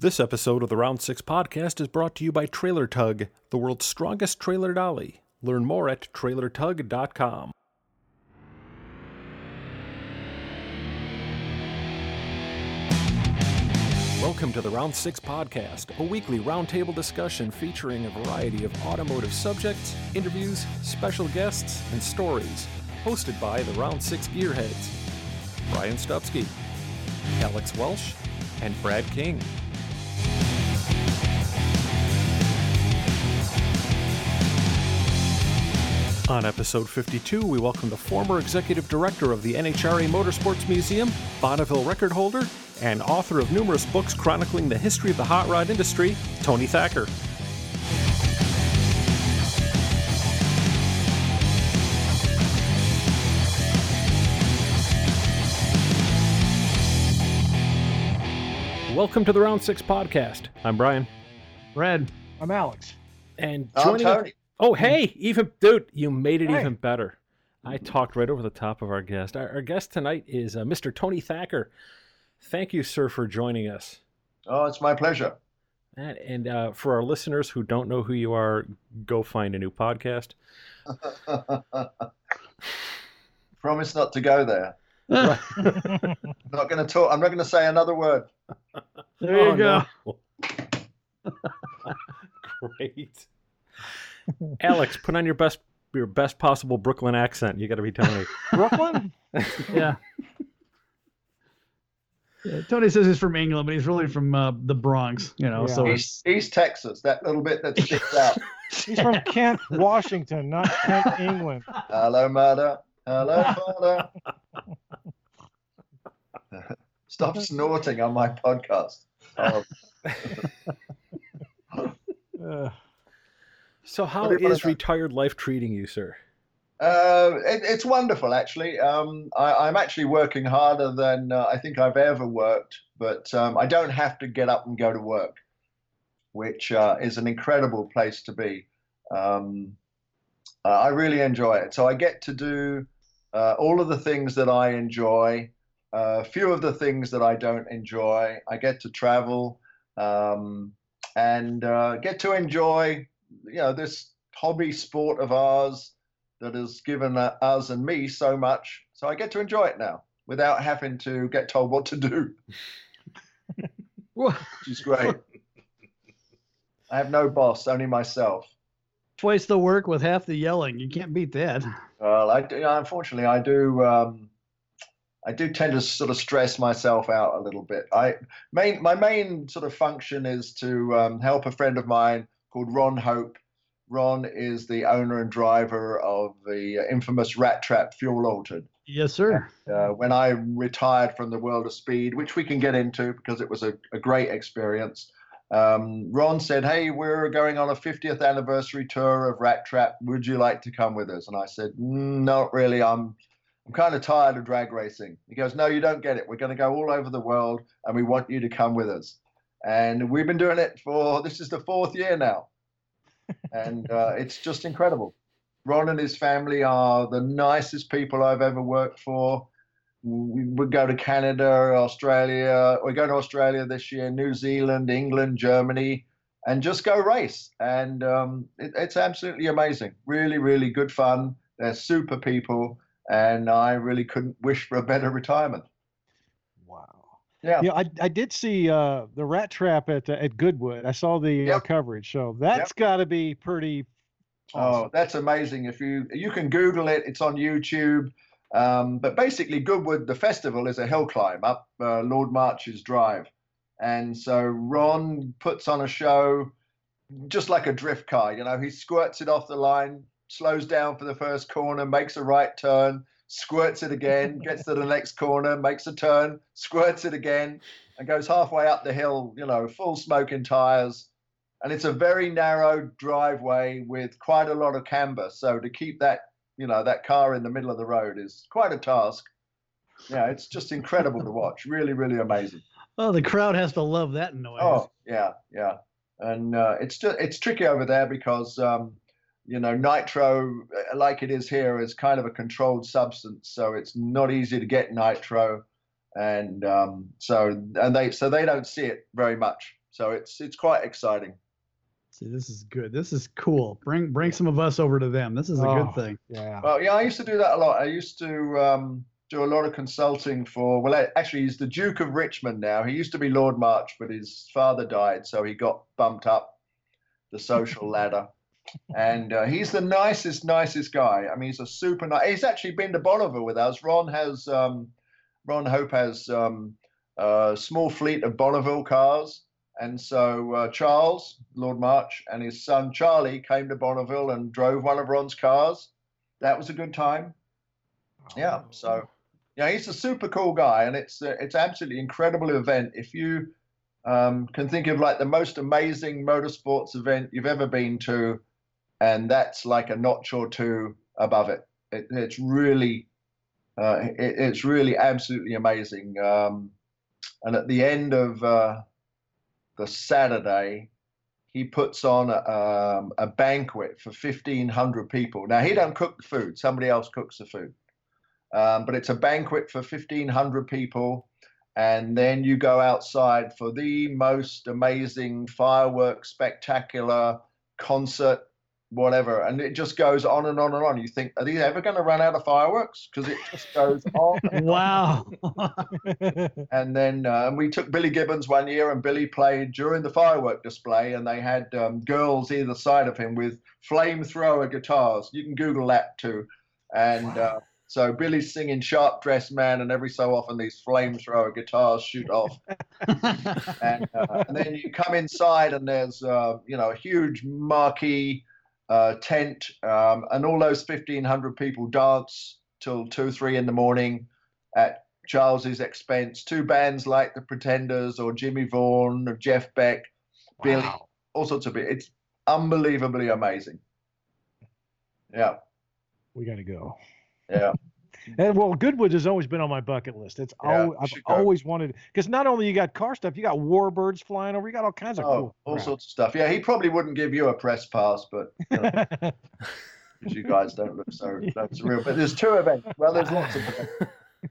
This episode of the Round 6 podcast is brought to you by Trailer Tug, the world's strongest trailer dolly. Learn more at trailertug.com. Welcome to the Round 6 podcast, a weekly roundtable discussion featuring a variety of automotive subjects, interviews, special guests, and stories, hosted by the Round 6 Gearheads Brian Stupsky, Alex Welsh, and Brad King. On episode 52, we welcome the former executive director of the NHRA Motorsports Museum, Bonneville record holder, and author of numerous books chronicling the history of the hot rod industry, Tony Thacker. Welcome to the Round 6 podcast. I'm Brian. Red. I'm Alex. And I'm joining us- Tony. Oh, hey, even dude, you made it Hey. even better. I talked right over the top of our guest. Our, our guest tonight is uh, Mr. Tony Thacker. Thank you, sir, for joining us. Oh, it's my pleasure. And, and uh, for our listeners who don't know who you are, go find a new podcast. Promise not to go there. there Not going to talk. I'm not going to say another word. There you Oh, go. no. Great. Alex, put on your best your best possible Brooklyn accent. You got to be Tony. Brooklyn? Yeah. Yeah, Tony says he's from England, but he's really from uh, the Bronx, you know. Yeah. So East, East Texas, that little bit that sticks out. He's from Kent, Washington, not Kent, England. Hello, mother. Hello, father. Stop snorting on my podcast. Oh, Uh, So, how What do you- what is retired life treating you, sir? Uh, it, it's wonderful, actually. Um, I, I'm actually working harder than uh, I think I've ever worked, but um, I don't have to get up and go to work, which uh, is an incredible place to be. Um, uh, I really enjoy it. So I get to do uh, all of the things that I enjoy, a few of the things that I don't enjoy. I get to travel um, and uh, get to enjoy, you know, this hobby sport of ours that has given uh, us and me so much. So I get to enjoy it now without having to get told what to do, which is great. I have no boss, only myself. twice the work with half the yelling. You can't beat that. Well, I do, unfortunately, I do. Um, I do tend to sort of stress myself out a little bit. I main my main sort of function is to um, help a friend of mine called Ron Hope. Ron is the owner and driver of the infamous Rat Trap Fuel Altered. Yes, sir. uh, when I retired from the world of speed, which we can get into because it was a, a great experience. Um, Ron said, Hey, we're going on a 50th anniversary tour of Rat Trap. Would you like to come with us? And I said, "Mm, Not really. I'm, I'm kind of tired of drag racing. He goes, No, you don't get it. We're going to go all over the world and we want you to come with us. And we've been doing it for this is the fourth year now. and uh, it's just incredible. Ron and his family are the nicest people I've ever worked for we would go to Canada, Australia. We're going to Australia this year, New Zealand, England, Germany, and just go race. And um, it, it's absolutely amazing. Really, really good fun. They're super people, and I really couldn't wish for a better retirement. Yeah. Yeah, I, I did see uh, the rat trap at uh, at Goodwood. I saw the uh, coverage, so that's got to be pretty. Awesome. Oh, that's amazing! If you you can Google it, it's on YouTube. Um, but basically, Goodwood, the festival is a hill climb up uh, Lord March's Drive, and so Ron puts on a show, just like a drift car. You know, he squirts it off the line, slows down for the first corner, makes a right turn, squirts it again, gets to the next corner, makes a turn, squirts it again, and goes halfway up the hill. You know, full smoking tires and it's a very narrow driveway with quite a lot of camber. So to keep that, you know, that car in the middle of the road is quite a task. Yeah, it's just incredible to watch. Really, really amazing. Oh, the crowd has to love that noise. Oh, yeah, yeah. And uh, it's just it's tricky over there because um, you know nitro, uh, like it is here, is kind of a controlled substance, so it's not easy to get nitro, and um, so and they so they don't see it very much. So it's it's quite exciting. See, this is good. This is cool. Bring bring some of us over to them. This is a Oh. good thing. Yeah. Well, yeah, I used to do that a lot. I used to um, do a lot of consulting for. Well, actually, he's the Duke of Richmond now. He used to be Lord March, but his father died, so he got bumped up the social ladder. And uh, he's the nicest, nicest guy. I mean, he's a super nice. He's actually been to Bonneville with us. Ron has, um, Ron Hope has um, a small fleet of Bonneville cars. And so uh, Charles, Lord March, and his son Charlie came to Bonneville and drove one of Ron's cars. That was a good time. Yeah. So, yeah, he's a super cool guy, and it's uh, it's absolutely incredible event. If you um, can think of like the most amazing motorsports event you've ever been to, and that's like a notch or two above it. it it's really, uh, it, it's really absolutely amazing. Um, and at the end of uh, the Saturday, he puts on a, um, a banquet for 1,500 people. Now, he don't cook the food, somebody else cooks the food. Um, but it's a banquet for 1,500 people. And then you go outside for the most amazing fireworks, spectacular concert, whatever. And it just goes on and on and on. You think, are these ever going to run out of fireworks? Because it just goes on Wow. and then um, we took Billy Gibbons one year, and Billy played during the firework display, and they had um, girls either side of him with flamethrower guitars. You can Google that too. And uh, so Billy's singing "Sharp Dressed Man," and every so often these flamethrower guitars shoot off. and, uh, and then you come inside, and there's uh, you know a huge marquee uh, tent, um, and all those 1,500 people dance till two, three in the morning at Charles's expense. Two bands like the Pretenders or Jimmy Vaughan or Jeff Beck, Billy, all sorts of it. It's unbelievably amazing. Yeah, We got to go. yeah. And well, Goodwood has always been on my bucket list. It's Yeah, al- I've should go. always wanted because not only you got car stuff, you got warbirds flying over. You got all kinds of Oh, cool. all crap. sorts of stuff. Yeah, he probably wouldn't give you a press pass, but you, know, 'cause you guys don't look so that's real. But there's two events. Well, there's lots of events.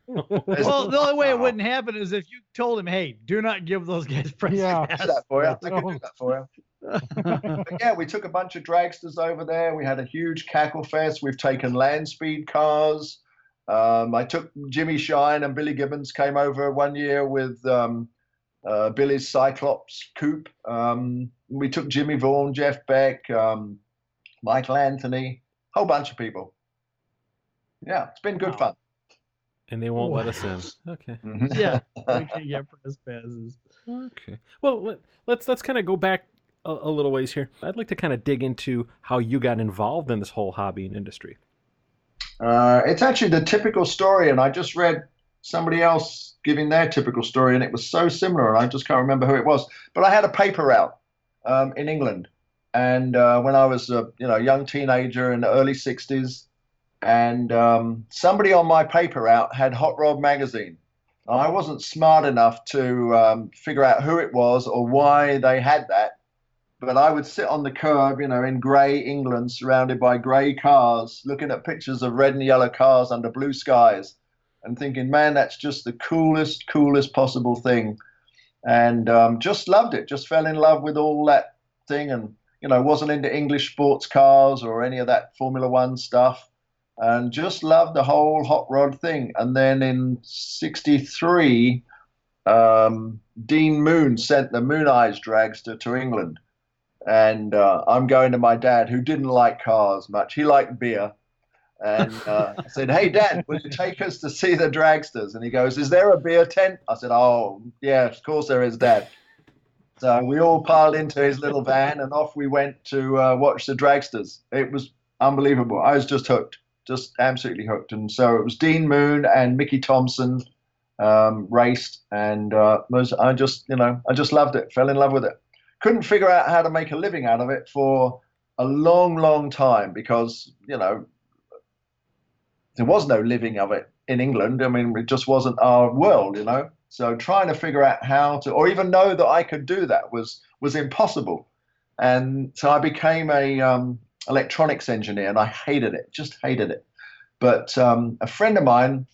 There's- well, the only way it wouldn't happen is if you told him, "Hey, do not give those guys press Yeah. do pass." that for you. I That's could do that for you. But yeah, we took a bunch of dragsters over there. We had a huge cackle fest. We've taken land speed cars. Um, I took Jimmy Shine and Billy Gibbons came over one year with um, uh, Billy's Cyclops coupe. Um, we took Jimmy Vaughan, Jeff Beck, um, Michael Anthony, whole bunch of people. Yeah, it's been good fun. and they won't let us in. Okay. Mhm. yeah, we can get press passes. Okay. Well, let, let's let's kind of go back a, a little ways here. I'd like to kind of dig into how you got involved in this whole hobby and industry. Uh, it's actually the typical story, and I just read somebody else giving their typical story, and it was so similar, and I just can't remember who it was. But I had a paper out um, in England, and uh, when I was a you know young teenager in the early '60s, and um, somebody on my paper route had Hot Rod magazine. I wasn't smart enough to um, figure out who it was or why they had that, but I would sit on the curb, you know, in grey England, surrounded by grey cars, looking at pictures of red and yellow cars under blue skies, and thinking, man, that's just the coolest, coolest possible thing. And um, just loved it, just fell in love with all that thing, and, you know, wasn't into English sports cars or any of that Formula One stuff, and just loved the whole hot rod thing. And then in 63, um, Dean Moon sent the Mooneyes dragster to England and uh, I'm going to my dad, who didn't like cars much. He liked beer. And uh, I said, Hey, Dad, will you take us to see the dragsters? And he goes, Is there a beer tent? I said, Oh, yeah, of course there is, Dad. So we all piled into his little van and off we went to uh, watch the dragsters. It was unbelievable. I was just hooked, just absolutely hooked. And so it was Dean Moon and Mickey Thompson um, raced, and uh, was, I just, you know, I just loved it, fell in love with it couldn't figure out how to make a living out of it for a long, long time because, you know, there was no living of it in England. I mean, it just wasn't our world, you know. So trying to figure out how to, or even know that I could do that was was impossible. And so I became a um, electronics engineer, and I hated it, just hated it. But um, a friend of mine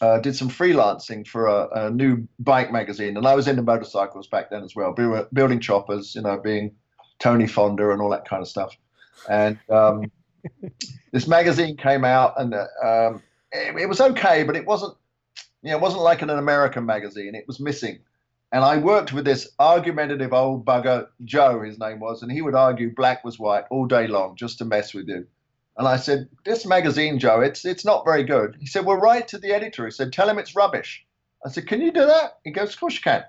uh, did some freelancing for a, a, new bike magazine, and I was into motorcycles back then as well, building choppers, you know, being Tony Thunder and all that kind of stuff. And um, this magazine came out, and uh, um, it, it, was okay, but it wasn't, you know, it wasn't like an American magazine. It was missing. And I worked with this argumentative old bugger, Joe, his name was, and he would argue black was white all day long just to mess with you. And I said, This magazine, Joe, it's it's not very good. He said, Well, write to the editor. He said, Tell him it's rubbish. I said, Can you do that? He goes, Of course you can.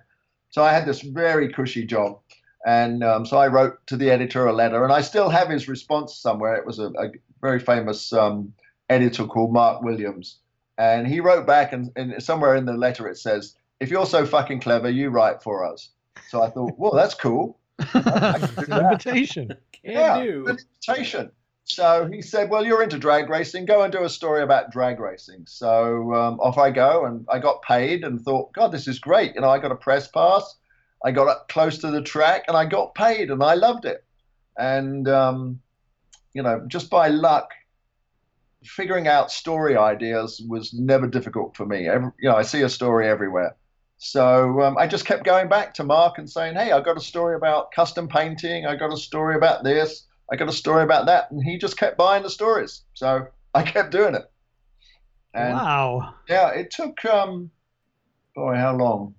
So I had this very cushy job. And um, so I wrote to the editor a letter, and I still have his response somewhere. It was a, a very famous um, editor called Mark Williams. And he wrote back, and, and somewhere in the letter it says, If you're so fucking clever, you write for us. So I thought, Well, that's cool. invitation. Can yeah, do. An invitation. So he said, Well, you're into drag racing. Go and do a story about drag racing. So um, off I go, and I got paid and thought, God, this is great. You know, I got a press pass. I got up close to the track and I got paid and I loved it. And, um, you know, just by luck, figuring out story ideas was never difficult for me. Every, you know, I see a story everywhere. So um, I just kept going back to Mark and saying, Hey, I got a story about custom painting. I got a story about this. I got a story about that, and he just kept buying the stories. So I kept doing it. And wow. Yeah, it took um, boy, how long?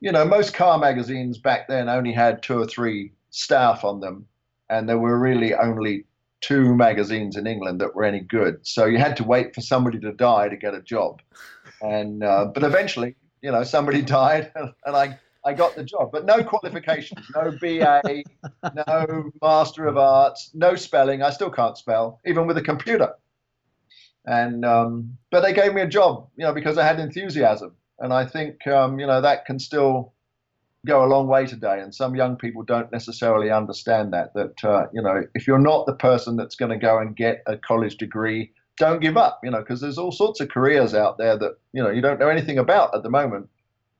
You know, most car magazines back then only had two or three staff on them, and there were really only two magazines in England that were any good. So you had to wait for somebody to die to get a job. And uh, but eventually, you know, somebody died, and I I got the job, but no qualifications, no BA, no Master of Arts, no spelling. I still can't spell, even with a computer. And um, but they gave me a job, you know, because I had enthusiasm, and I think um, you know that can still go a long way today. And some young people don't necessarily understand that. That uh, you know, if you're not the person that's going to go and get a college degree, don't give up. You know, because there's all sorts of careers out there that you know you don't know anything about at the moment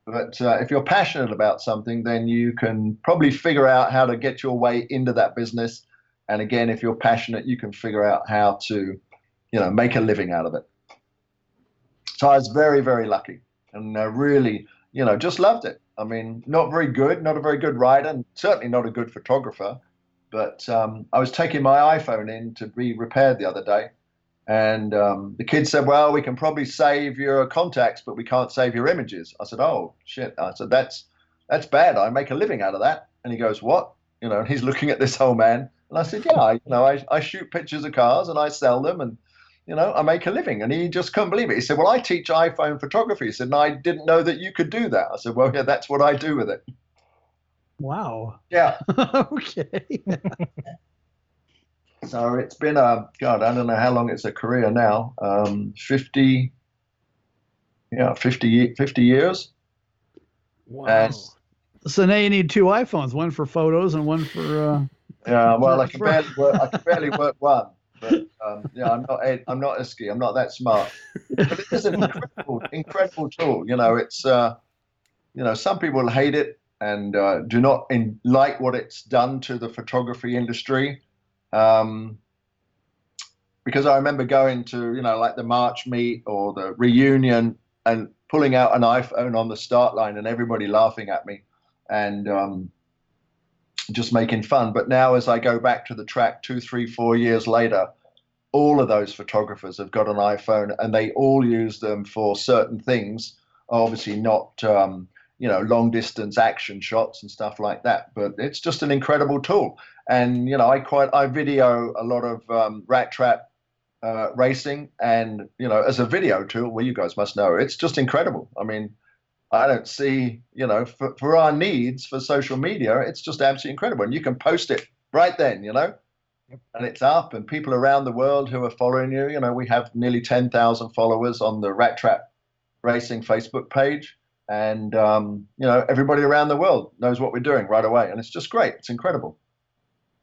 but uh, if you're passionate about something, then you can probably figure out how to get your way into that business. And again, if you're passionate, you can figure out how to, you know, make a living out of it. So I was very, very lucky, and uh, really, you know, just loved it. I mean, not very good, not a very good writer, and certainly not a good photographer. But um, I was taking my iPhone in to be repaired the other day, and um, the kid said, "Well, we can probably save your contacts, but we can't save your images." I said, "Oh shit!" I said, "That's that's bad. I make a living out of that." And he goes, "What?" You know, and he's looking at this old man, and I said, "Yeah, I, you know, I, I shoot pictures of cars and I sell them, and you know, I make a living." And he just couldn't believe it. He said, "Well, I teach iPhone photography." He said, "And I didn't know that you could do that." I said, "Well, yeah, that's what I do with it." Wow. Yeah. okay. So it's been a God, I don't know how long it's a career now. Um, Fifty, yeah, 50, 50 years. Wow. And, so now you need two iPhones, one for photos and one for. Uh, yeah, well, I can barely work. I can barely work one. But um, yeah, I'm not. I'm not Isky. I'm not that smart. But it is an incredible, incredible tool. You know, it's. Uh, you know, some people hate it and uh, do not in, like what it's done to the photography industry. Um, because I remember going to, you know, like the March meet or the reunion and pulling out an iPhone on the start line and everybody laughing at me and um, just making fun. But now, as I go back to the track two, three, four years later, all of those photographers have got an iPhone and they all use them for certain things. Obviously, not um, you know long distance action shots and stuff like that, but it's just an incredible tool. And you know, I quite I video a lot of um, rat trap uh, racing, and you know, as a video tool, well, you guys must know, it's just incredible. I mean, I don't see, you know, for, for our needs for social media, it's just absolutely incredible, and you can post it right then, you know, yep. and it's up, and people around the world who are following you, you know, we have nearly ten thousand followers on the Rat Trap Racing Facebook page. And um, you know everybody around the world knows what we're doing right away, and it's just great. It's incredible.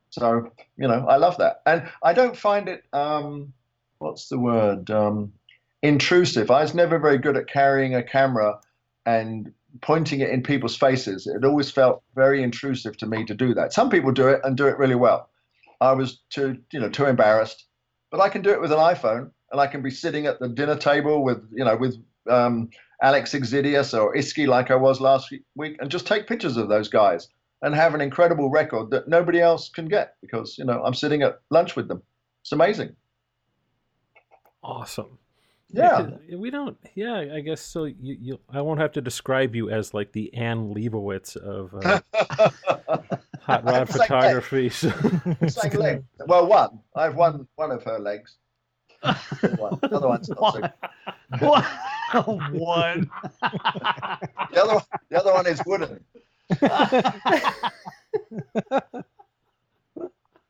So you know, I love that, and I don't find it. Um, what's the word? Um, intrusive. I was never very good at carrying a camera and pointing it in people's faces. It always felt very intrusive to me to do that. Some people do it and do it really well. I was too, you know, too embarrassed, but I can do it with an iPhone, and I can be sitting at the dinner table with you know with um, Alex Xydias or Isky like I was last week, and just take pictures of those guys and have an incredible record that nobody else can get because you know I'm sitting at lunch with them. It's amazing. Awesome. Yeah. We don't. Yeah, I guess so. You, you, I won't have to describe you as like the Annie Leibovitz of uh, hot rod photography. So. leg. Well, one. I have one. One of her legs. One. The other one's not so. one. the other. The other one is wooden.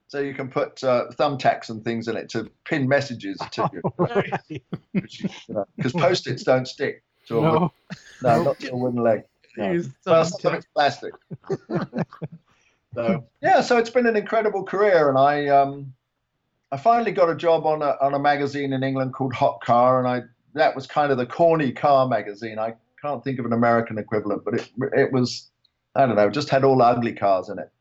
so you can put uh, thumbtacks and things in it to pin messages to you. Because you know, post-its don't stick to a No. wooden, no, not to a wooden leg. No. Use Well, some it's plastic. so yeah, so it's been an incredible career, and I um, I finally got a job on a on a magazine in England called Hot Car, and I that was kind of the corny car magazine. I can't think of an American equivalent, but it it was I don't know, just had all ugly cars in it.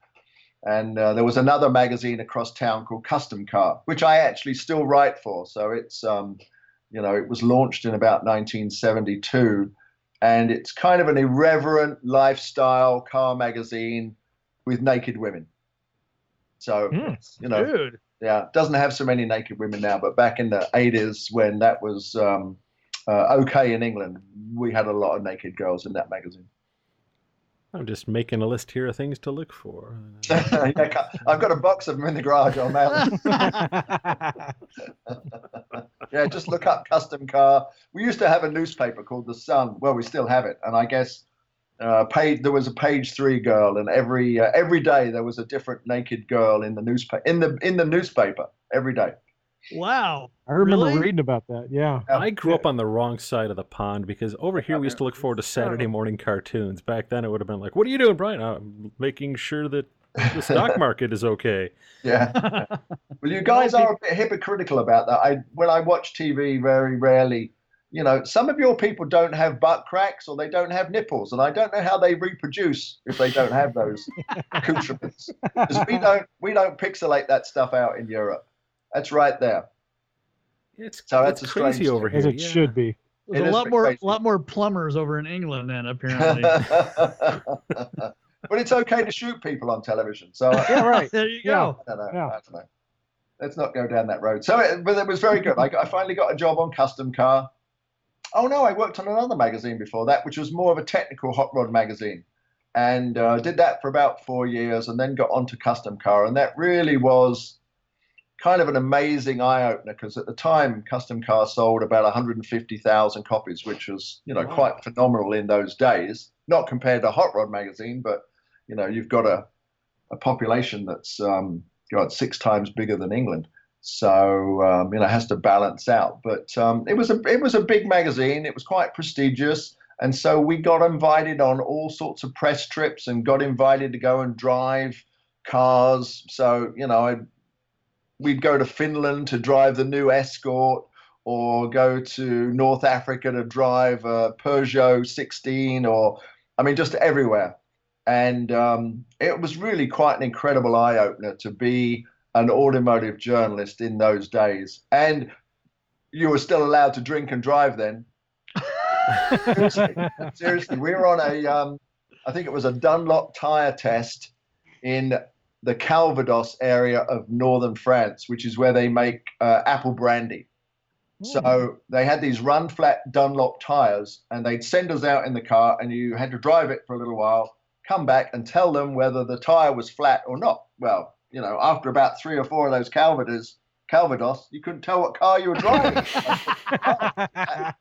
And uh, there was another magazine across town called Custom Car, which I actually still write for. So it's um, you know, it was launched in about 1972 and it's kind of an irreverent lifestyle car magazine with naked women. So, you know, Dude. yeah, doesn't have so many naked women now, but back in the 80s when that was um, uh, okay in England, we had a lot of naked girls in that magazine. I'm just making a list here of things to look for. yeah, I've got a box of them in the garage. I'll mail them. Yeah, just look up custom car. We used to have a newspaper called The Sun. Well, we still have it, and I guess uh, page there was a page three girl, and every uh, every day there was a different naked girl in the newspaper in the in the newspaper every day. Wow. I remember Really? reading about that. Yeah. I grew up on the wrong side of the pond because over here we used to look forward to Saturday morning cartoons. Back then it would have been like, "What are you doing, Brian? I'm making sure that the stock market is okay." Yeah. well, you guys are a bit hypocritical about that. I when I watch TV, very rarely, you know, some of your people don't have butt cracks or they don't have nipples, and I don't know how they reproduce if they don't have those accoutrements. Because we don't we don't pixelate that stuff out in Europe. That's right there. It's, So that's it's a crazy over here. As it yeah. should be. There's It a lot more, crazy. lot more plumbers over in England then, apparently. but it's okay to shoot people on television. So Yeah, right. there you Yeah. go. don't know. Yeah. I don't know. Let's not go down that road. So, it, but it was very good. I, got- I finally got a job on Custom Car. Oh no, I worked on another magazine before that, which was more of a technical hot rod magazine, and uh, did that for about four years, and then got onto Custom Car, and that really was kind of an amazing eye opener because at the time Custom Car sold about 150,000 copies, which was you know Wow. quite phenomenal in those days. Not compared to Hot Rod magazine, but you know you've got a a population that's um, got six times bigger than England. So um, you know, it has to balance out. But um, it was a it was a big magazine. It was quite prestigious, and so we got invited on all sorts of press trips and got invited to go and drive cars. So you know, I, we'd go to Finland to drive the new Escort, or go to North Africa to drive a Peugeot 16, or I mean, just everywhere and um, it was really quite an incredible eye opener to be an automotive journalist in those days. And you were still allowed to drink and drive then. Seriously, seriously, we were on a, um, I think it was a Dunlop tire test in the Calvados area of northern France, which is where they make uh, apple brandy. So they had these run flat Dunlop tires, and they'd send us out in the car, and you had to drive it for a little while, come back and tell them whether the tire was flat or not. Well, you know, after about three or four of those Calvados, Calvados, you couldn't tell what car you were driving. that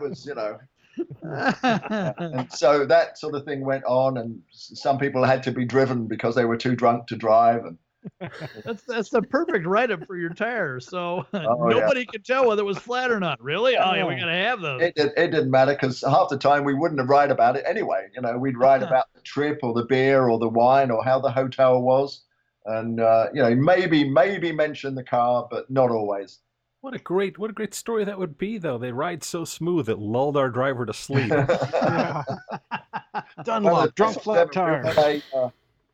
was, you know, and so that sort of thing went on, and some people had to be driven because they were too drunk to drive, and that's that's the perfect write-up for your tires. So Oh, yeah. nobody could tell whether it was flat or not. Really? Oh yeah, we gotta have those. it, did, it didn't matter because half the time we wouldn't have write about it anyway. You know, we'd write about the trip or the beer or the wine or how the hotel was, and uh, you know, maybe maybe mention the car, but not always. What a great, what a great story that would be, though. They ride so smooth it lulled our driver to sleep. Yeah. One of Dunlop, the drunk flat ever, tire. A, uh,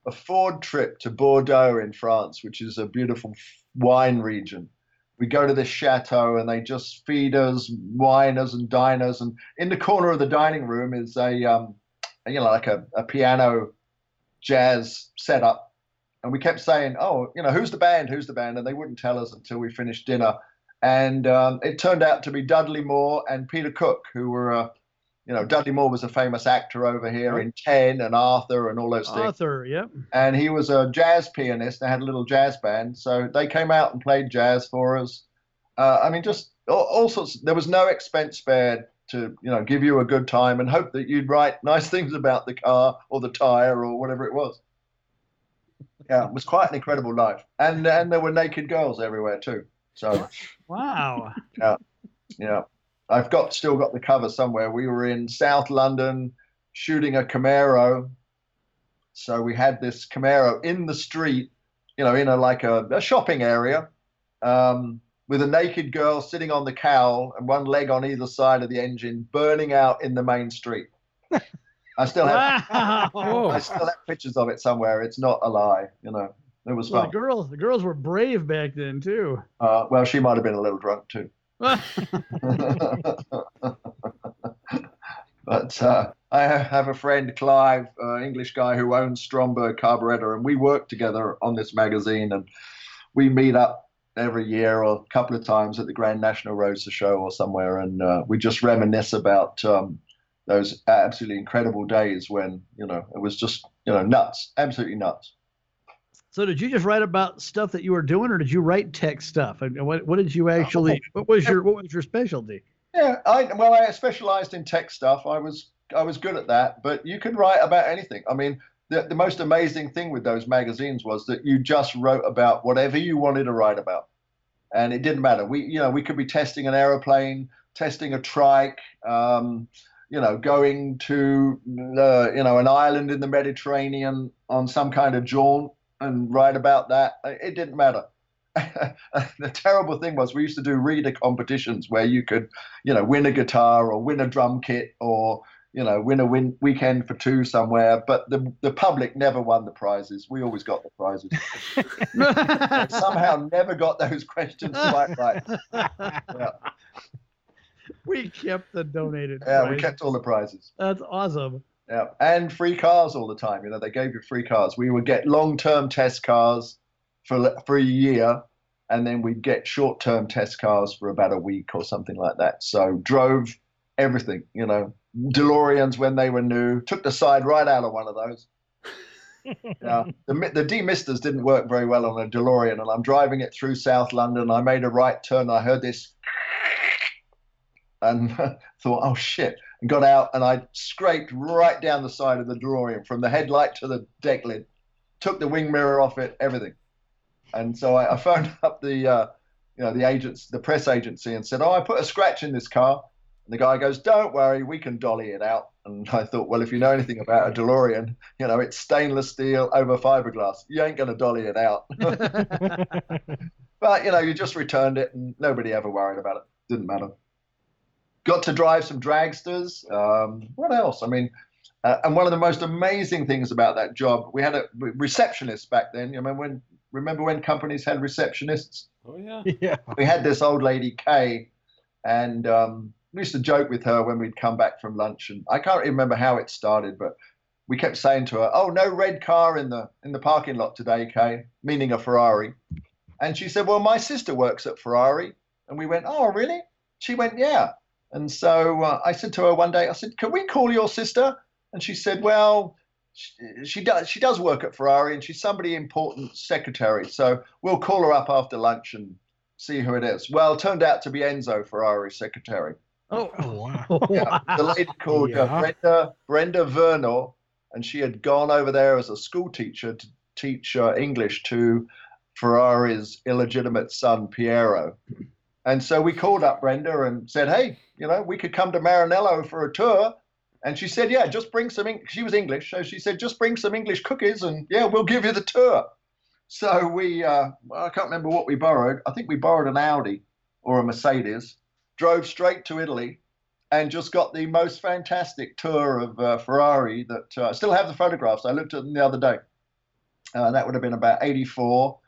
a Ford trip to Bordeaux in France, which is a beautiful wine region. we go to this chateau and they just feed us winers and diners. And in the corner of the dining room is a, um, you know, like a, a piano jazz setup. And we kept saying, oh, you know, who's the band? Who's the band? And they wouldn't tell us until we finished dinner. And um, it turned out to be Dudley Moore and Peter Cook, who were, uh, you know, Dudley Moore was a famous actor over here in Ten and Arthur and all those things. Arthur, yep. And he was a jazz pianist. They had a little jazz band. So they came out and played jazz for us. Uh, I mean, just all, all sorts. There was no expense spared to, you know, give you a good time and hope that you'd write nice things about the car or the tire or whatever it was. Yeah, it was quite an incredible life. And and there were naked girls everywhere too. So Wow. yeah, yeah. I've got still got the cover somewhere. We were in South London shooting a Camaro. So we had this Camaro in the street, you know, in a like a, a shopping area, um, with a naked girl sitting on the cowl and one leg on either side of the engine, burning out in the main street. I still have wow. I still have pictures of it somewhere. It's not a lie, you know. It was Well, the girls, the girls were brave back then too. Uh, well, she might have been a little drunk too. but uh, I have a friend, Clive, uh, English guy who owns Stromberg Carburetor, and we work together on this magazine, and we meet up every year or a couple of times at the Grand National Roadster Show or somewhere, and uh, we just reminisce about um, those absolutely incredible days when you know it was just you know nuts, absolutely nuts. So did you just write about stuff that you were doing, or did you write tech stuff? And what, what did you actually? What was your What was your specialty? Yeah, I well, I specialized in tech stuff. I was I was good at that, but you could write about anything. I mean, the the most amazing thing with those magazines was that you just wrote about whatever you wanted to write about, and it didn't matter. We you know we could be testing an aeroplane, testing a trike, um, you know, going to uh, you know an island in the Mediterranean on some kind of jaunt and write about that. It didn't matter. the terrible thing was we used to do reader competitions where you could, you know, win a guitar or win a drum kit or you know win a win weekend for two somewhere. But the the public never won the prizes. We always got the prizes. Somehow never got those questions quite right. Yeah, we kept the donated. yeah we kept all the prizes. That's awesome. Yeah, and free cars all the time. You know, they gave you free cars. We would get long-term test cars for for a year, and then we'd get short-term test cars for about a week or something like that. So drove everything. You know, DeLoreans when they were new. Took the side right out of one of those. yeah, the the demisters didn't work very well on a DeLorean, and I'm driving it through South London. I made a right turn. I heard this, and thought, "Oh shit!" And got out and I scraped right down the side of the DeLorean from the headlight to the deck lid, took the wing mirror off it, everything. And so I, I phoned up the, uh, you know, the agents, the press agency, and said, "Oh, I put a scratch in this car." And the guy goes, "Don't worry, we can dolly it out." And I thought, well, if you know anything about a DeLorean, you know it's stainless steel over fiberglass. You ain't gonna dolly it out. but you know, you just returned it, and nobody ever worried about it. Didn't matter got to drive some dragsters. Um, what else? I mean, uh, and one of the most amazing things about that job, we had a receptionist back then. You remember when? Remember when companies had receptionists? Oh yeah. yeah. We had this old lady Kay, and um, we used to joke with her when we'd come back from lunch. And I can't remember how it started, but we kept saying to her, "Oh, no red car in the in the parking lot today, Kay," meaning a Ferrari. And she said, "Well, my sister works at Ferrari." And we went, "Oh, really?" She went, "Yeah." And so uh, I said to her one day, I said, "Can we call your sister?" And she said, "Well, she, she does. She does work at Ferrari, and she's somebody important secretary. So we'll call her up after lunch and see who it is." Well, it turned out to be Enzo Ferrari secretary. Oh, wow. Yeah, the lady called uh, Yeah. Brenda Brenda Vernor, and she had gone over there as a school teacher to teach uh, English to Ferrari's illegitimate son Piero. And so we called up Brenda and said, "Hey, you know, we could come to Maranello for a tour." And she said, "Yeah, just bring some." She was English, so she said, "Just bring some English cookies, and yeah, we'll give you the tour." So we, uh, well, I can't remember what we borrowed. I think we borrowed an Audi or a Mercedes. Drove straight to Italy, and just got the most fantastic tour of uh, Ferrari. That uh, I still have the photographs. I looked at them the other day. Uh, that would have been about '84,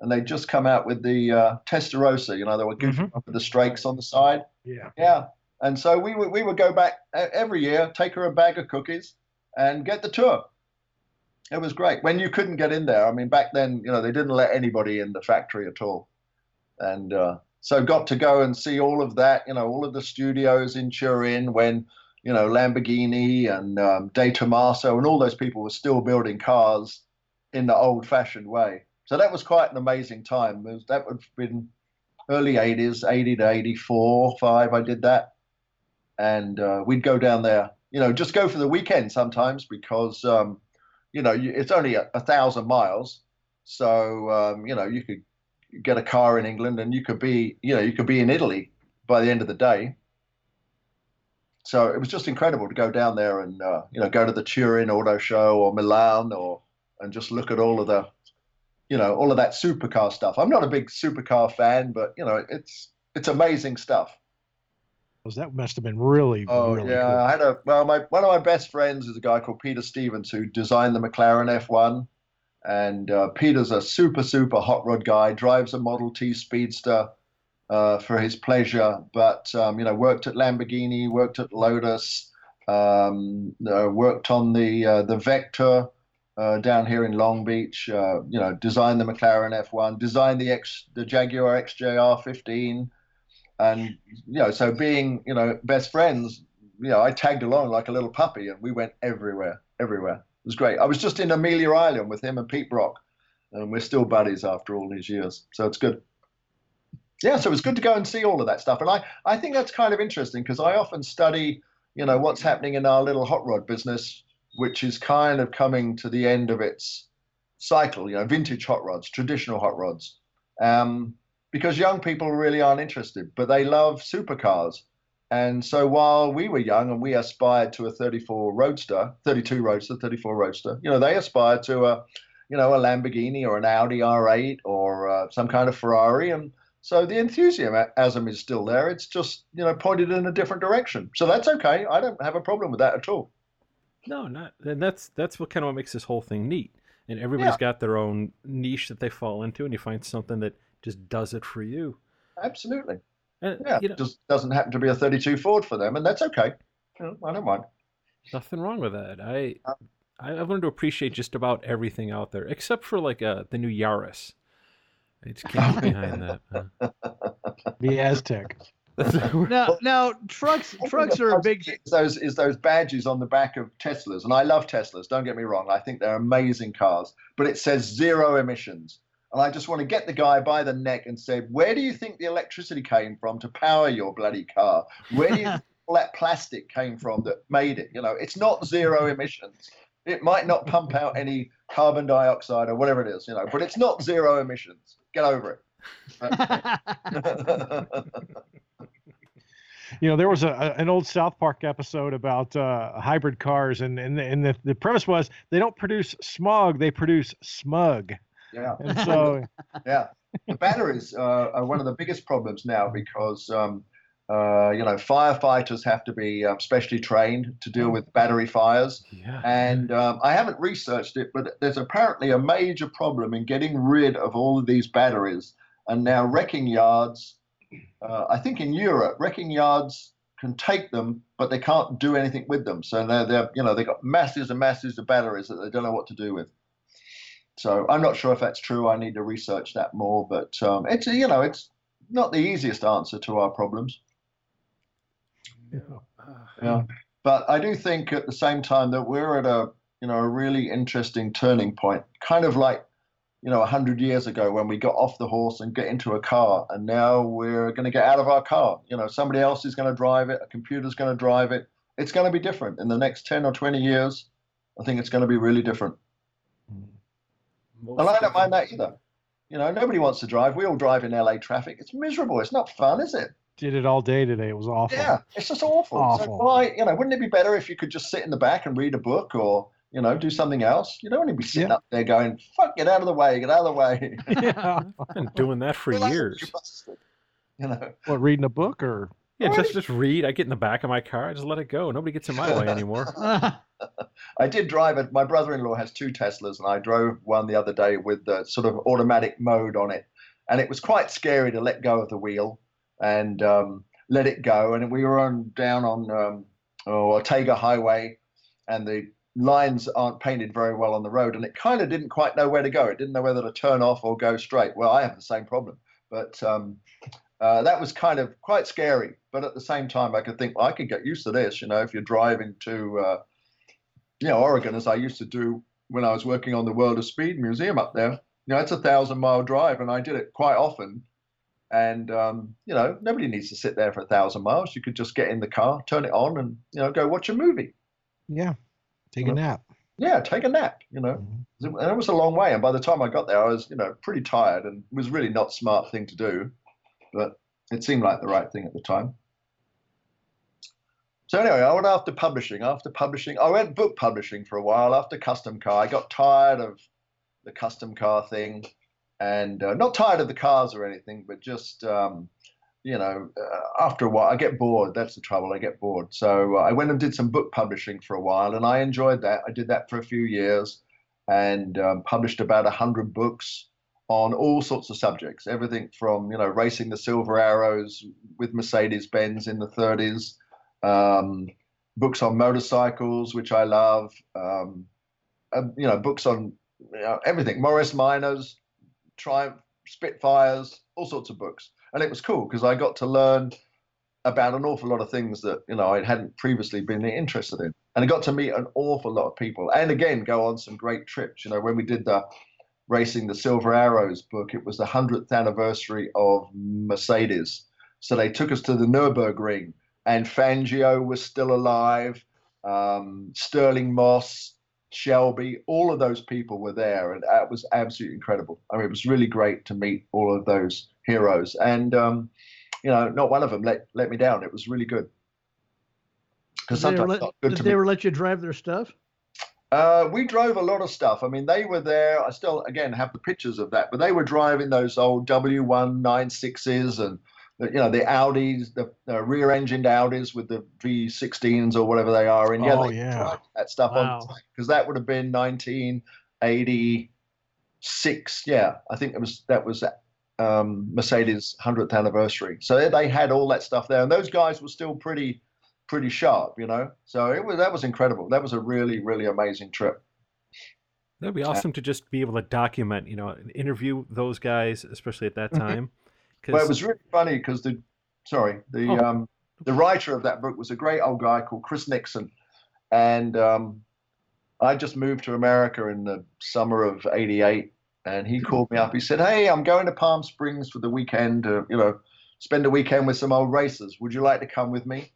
and they just come out with the uh, Testarossa. You know, they were goofy Mhm. with the strakes on the side. Yeah. Yeah, and so we would we would go back every year, take her a bag of cookies, and get the tour. It was great when you couldn't get in there. I mean, back then, you know, they didn't let anybody in the factory at all, and uh, so got to go and see all of that. You know, all of the studios in Turin when you know Lamborghini and um, De Tomaso and all those people were still building cars in the old-fashioned way. So that was quite an amazing time. Was- that would have been early 80s, 80 to 84, 5, I did that. And uh, we'd go down there, you know, just go for the weekend sometimes because, um, you know, it's only a, a thousand miles. So, um, you know, you could get a car in England and you could be, you know, you could be in Italy by the end of the day. So it was just incredible to go down there and, uh, you know, go to the Turin Auto Show or Milan or, and just look at all of the, you know, all of that supercar stuff. I'm not a big supercar fan, but you know, it's it's amazing stuff. That must have been really, Oh really yeah, I had a well, my one of my best friends is a guy called Peter Stevens who designed the McLaren F1, and uh, Peter's a super super hot rod guy. Drives a Model T Speedster uh, for his pleasure, but um, you know, worked at Lamborghini, worked at Lotus, um, uh, worked on the uh, the Vector. Uh, down here in Long Beach, uh, you know, designed the McLaren F1, designed the X, the Jaguar XJR 15, and you know, so being you know best friends, you know, I tagged along like a little puppy, and we went everywhere, everywhere. It was great. I was just in Amelia Island with him and Pete Brock, and we're still buddies after all these years. So it's good. Yeah, so it was good to go and see all of that stuff, and I I think that's kind of interesting because I often study, you know, what's happening in our little hot rod business, which is kind of coming to the end of its cycle. You know, vintage hot rods, traditional hot rods. Um, because young people really aren't interested, but they love supercars. And so while we were young and we aspired to a 34 Roadster, 32 Roadster, 34 Roadster, you know, they aspired to a, you know, a Lamborghini or an Audi R8 or uh, some kind of Ferrari. And so the enthusiasm is still there. It's just, you know, pointed in a different direction. So that's okay. I don't have a problem with that at all. No, not and that's that's what kind of what makes this whole thing neat. And everybody's got their own niche that they fall into, and you find something that just does it for you. Absolutely. And Yeah. you know, It just doesn't happen to be a 32 Ford for them. And that's okay. You know, I don't mind. nothing wrong with that. I Uh, I- I've learned to appreciate just about everything out there, except for like uh, the new Yaris. I just can't get behind that. the Aztek. Now, now trucks trucks are a big. Is those is those badges on the back of Teslas, and I love Teslas. Don't get me wrong; I think they're amazing cars. But it says zero emissions, and I just want to get the guy by the neck and say, "Where do you think the electricity came from to power your bloody car? Where do you think all that plastic came from that made it? You know, it's not zero emissions. It might not pump out any carbon dioxide or whatever it is, you know, but it's not zero emissions. Get over it." You know, there was a, a- an old South Park episode about uh, hybrid cars, and and, the, and the, the premise was they don't produce smog, they produce smug. yeah. And so, Yeah, the batteries uh, are one of the biggest problems now because um, uh, you know firefighters have to be um, specially trained to deal with battery fires, yeah. and um, I haven't researched it, but there's apparently a major problem in getting rid of all of these batteries. And now wrecking yards, uh, I think in Europe, wrecking yards can take them, but they can't do anything with them. So they're, they're you know they've got masses and masses of batteries that they don't know what to do with. So I'm not sure if that's true. I need to research that more. But um, it's you know it's not the easiest answer to our problems. Yeah. But I do think at the same time that we're at a you know a really interesting turning point, kind of like you know a hundred years ago when we got off the horse and get into a car, and now we're going to get out of our car. You know, somebody else is going to drive it. A computer's going to drive it. It's going to be different in the next ten or twenty years. I think it's going to be really different. And I don't mind that either. You know, nobody wants to drive. We all drive in LA traffic. It's miserable. It's not fun, is it? did it all day today. It was awful. Yeah, it's just awful. So Awful. why, you know, wouldn't it be better if you could just sit in the back and read a book or, you know, do something else? You don't want to be sitting Yeah. up there going, "Fuck, get out of the way, get out of the way." yeah. I've been doing that for Relax, years. you know, What, reading a book or? Yeah, just just read. I get in the back of my car. I just let it go. Nobody gets in my way anymore. I did drive it. My brother-in-law has two Teslas, and I drove one the other day with the sort of automatic mode on it, and it was quite scary to let go of the wheel and um, let it go. And we were on down on um, oh, Ortega Highway, and the lines aren't painted very well on the road, and it kind of didn't quite know where to go. It didn't know whether to turn off or go straight. Well, I have the same problem, but um, uh, that was kind of quite scary. But at the same time, I could think, well, I could get used to this. You know, if you're driving to, uh, you know, Oregon, as I used to do when I was working on the World of Speed Museum up there, you know, it's a thousand mile drive, and I did it quite often. And um, you know, nobody needs to sit there for a thousand miles. You could just get in the car, turn it on, and you know, go watch a movie. Yeah, take a nap. Yeah, take a nap. You know, mm-hmm. and it was a long way. And by the time I got there, I was, you know, pretty tired, and it was really not smart thing to do, but it seemed like the right thing at the time. So anyway, I went after publishing. After publishing, I went book publishing for a while. After custom car, I got tired of the custom car thing, and uh, not tired of the cars or anything, but just um, you know, uh, after a while, I get bored. That's the trouble. I get bored. So uh, I went and did some book publishing for a while, and I enjoyed that. I did that for a few years, and um, published about hundred books on all sorts of subjects. Everything from you know racing the Silver Arrows with Mercedes Benz in the 30s, um, books on motorcycles, which I love. Um, uh, you know, books on you know, everything. Morris Minors, Triumph, Spitfires, all sorts of books and it was cool because I got to learn about an awful lot of things that you know I hadn't previously been interested in, and I got to meet an awful lot of people, and again go on some great trips. You know, when we did the racing the Silver Arrows book, it was the hundredth anniversary of Mercedes, so they took us to the Nurburgring, and Fangio was still alive, um, Stirling Moss. Shelby, all of those people were there, and it was absolutely incredible. I mean, it was really great to meet all of those heroes, and um, you know, not one of them let let me down. It was really good. Because sometimes let, did they ever let you drive their stuff? Uh, we drove a lot of stuff. I mean, they were there. I still, again, have the pictures of that. But they were driving those old W196s and you know the Audis, the, the rear-engined Audis with the V16s or whatever they are. And yeah, oh, yeah. that stuff wow. on because that would have been 1986. Yeah, I think it was that was um, Mercedes 100th anniversary. So they had all that stuff there, and those guys were still pretty pretty sharp, you know. So it was that was incredible. That was a really really amazing trip. That'd be awesome to just be able to document, you know, interview those guys, especially at that mm-hmm. time. Well, it was really funny because the sorry the oh. um, the writer of that book was a great old guy called Chris Nixon, and um, I just moved to America in the summer of '88, and he called me up. He said, "Hey, I'm going to Palm Springs for the weekend. To, you know, spend a weekend with some old racers. Would you like to come with me?"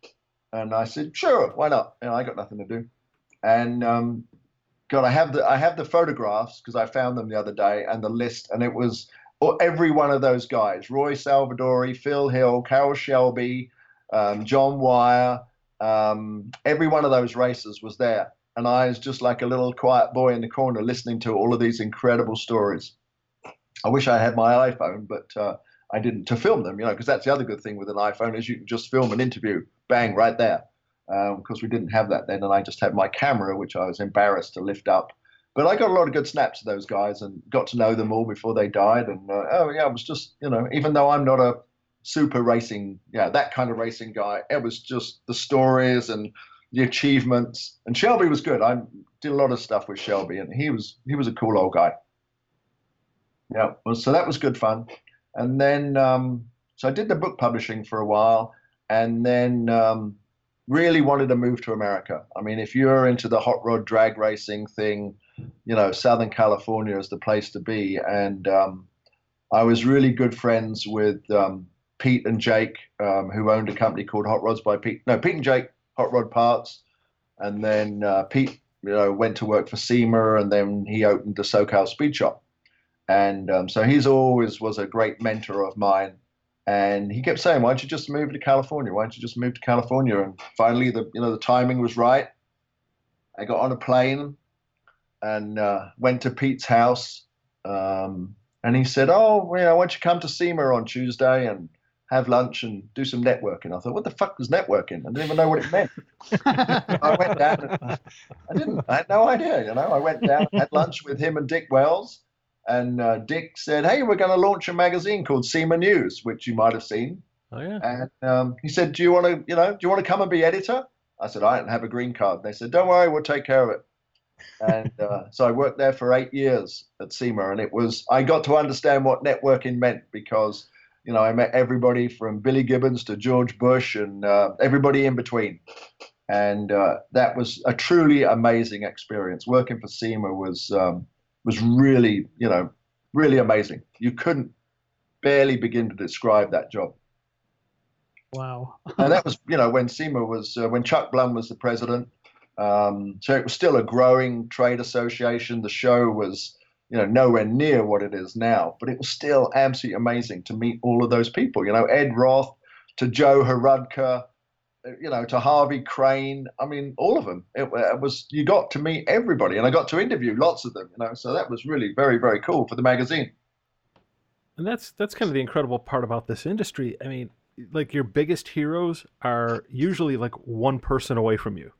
And I said, "Sure, why not? You know, I got nothing to do." And um, God, I have the I have the photographs because I found them the other day and the list, and it was every one of those guys: Roy Salvadori, Phil Hill, Carroll Shelby, um, John Wyer. Um, every one of those racers was there and I was just like a little quiet boy in the corner listening to all of these incredible stories. I wish I had my iPhone, but uh, I didn't to film them, you know, because that's the other good thing with an iPhone is you can just film an interview, bang, right there. Because um, we didn't have that then, and I just had my camera, which I was embarrassed to lift up. But I got a lot of good snaps of those guys and got to know them all before they died. And uh, oh yeah, it was just you know, even though I'm not a super racing, yeah, that kind of racing guy, it was just the stories and the achievements. And Shelby was good. I did a lot of stuff with Shelby, and he was he was a cool old guy. Yeah, well, so that was good fun. And then um, so I did the book publishing for a while, and then um, really wanted to move to America. I mean, if you're into the hot rod drag racing thing, you know, Southern California is the place to be. And um, I was really good friends with um, Pete and Jake, um, who owned a company called Hot Rods by Pete. No, Pete and Jake hot rod parts. And then uh, Pete, you know, went to work for SEMA, and then he opened the SoCal Speed Shop. And um, so he's always was a great mentor of mine. And he kept saying, "Why don't you just move to California? Why don't you just move to California?" And finally, the you know the timing was right. I got on a plane and uh, went to Pete's house. Um, and he said, "Oh, well, you know, why don't you come to SEMA on Tuesday?" And have lunch and do some networking. I thought, what the fuck was networking? I didn't even know what it meant. I went down. I didn't. I had no idea. You know, I went down, had lunch with him and Dick Wells, and uh, Dick said, "Hey, we're going to launch a magazine called SEMA News, which you might have seen." Oh yeah. And um, he said, "Do you want to, you know, do you want to come and be editor?" I said, "I don't have a green card." They said, "Don't worry, we'll take care of it." and uh, so I worked there for eight years at SEMA, and it was I got to understand what networking meant because you know I met everybody from Billy Gibbons to George Bush and uh, everybody in between, and uh, that was a truly amazing experience. Working for SEMA was um, was really you know really amazing. You couldn't barely begin to describe that job. Wow. and that was you know when SEMA was uh, when Chuck Blum was the president um, so it was still a growing trade association. The show was, you know, nowhere near what it is now, but it was still absolutely amazing to meet all of those people. You know, Ed Roth to Joe Hrudka, you know, to Harvey Crane. I mean, all of them. It, it, was you got to meet everybody, and I got to interview lots of them. You know, so that was really very very cool for the magazine. And that's that's kind of the incredible part about this industry. I mean, like your biggest heroes are usually like one person away from you.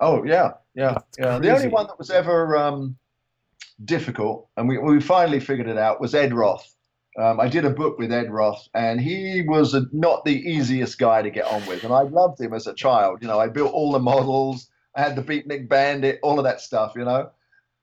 Oh yeah, yeah, That's yeah. Crazy. The only one that was ever um, difficult, and we we finally figured it out, was Ed Roth. Um, I did a book with Ed Roth, and he was a, not the easiest guy to get on with. And I loved him as a child. You know, I built all the models. I had the Beatnik Bandit, all of that stuff. You know,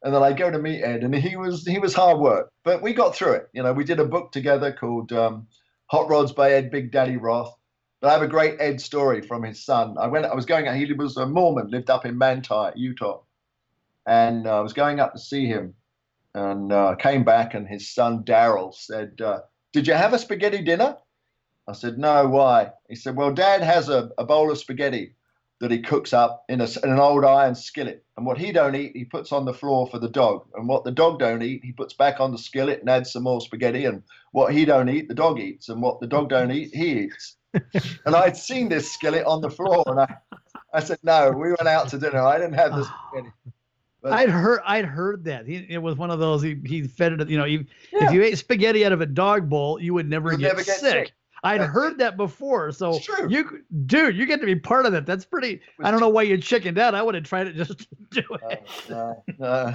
and then I go to meet Ed, and he was he was hard work, but we got through it. You know, we did a book together called um, Hot Rods by Ed Big Daddy Roth, but I have a great Ed story from his son. I went. I was going. Out, he was a Mormon, lived up in Manti, Utah, and uh, I was going up to see him, and uh, came back, and his son Daryl said, uh, "Did you have a spaghetti dinner?" I said, "No. Why?" He said, "Well, Dad has a, a bowl of spaghetti that he cooks up in, a, in an old iron skillet, and what he don't eat, he puts on the floor for the dog, and what the dog don't eat, he puts back on the skillet and adds some more spaghetti, and what he don't eat, the dog eats, and what the dog don't eat, he eats." and I'd seen this skillet on the floor, and I, I said, "No, we went out to dinner. I didn't have this spaghetti." But, I'd heard, I'd heard that he, it was one of those. He, he fed it. You know, he, yeah. if you ate spaghetti out of a dog bowl, you would never, get, never get, sick. sick. I'd That's heard it. that before. So you, dude, you get to be part of that. That's pretty. I don't know why you chickened out. I would have tried it just to do it. Uh,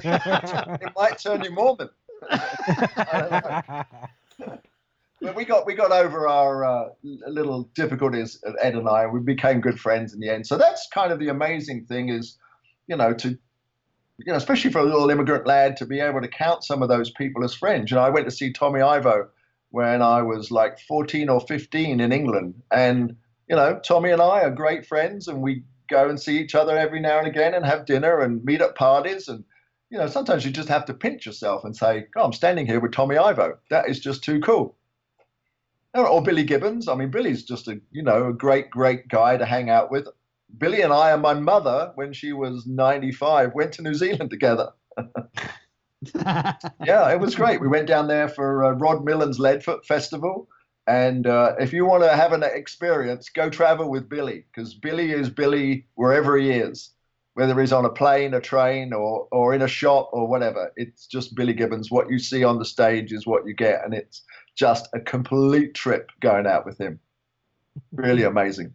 it might turn you Mormon but we got we got over our uh, little difficulties, Ed and I. We became good friends in the end. So that's kind of the amazing thing is, you know, to you know, especially for a little immigrant lad to be able to count some of those people as friends. You know, I went to see Tommy Ivo when I was like 14 or 15 in England, and you know, Tommy and I are great friends, and we go and see each other every now and again and have dinner and meet at parties and you know, sometimes you just have to pinch yourself and say, "God, I'm standing here with Tommy Ivo. That is just too cool." or Billy Gibbons. I mean, Billy's just a you know a great great guy to hang out with. Billy and I and my mother, when she was 95, went to New Zealand together. yeah, it was great. We went down there for uh, Rod Millen's Leadfoot Festival. And uh, if you want to have an experience, go travel with Billy because Billy is Billy wherever he is, whether he's on a plane, a train, or or in a shop or whatever. It's just Billy Gibbons. What you see on the stage is what you get, and it's just a complete trip going out with him. Really amazing.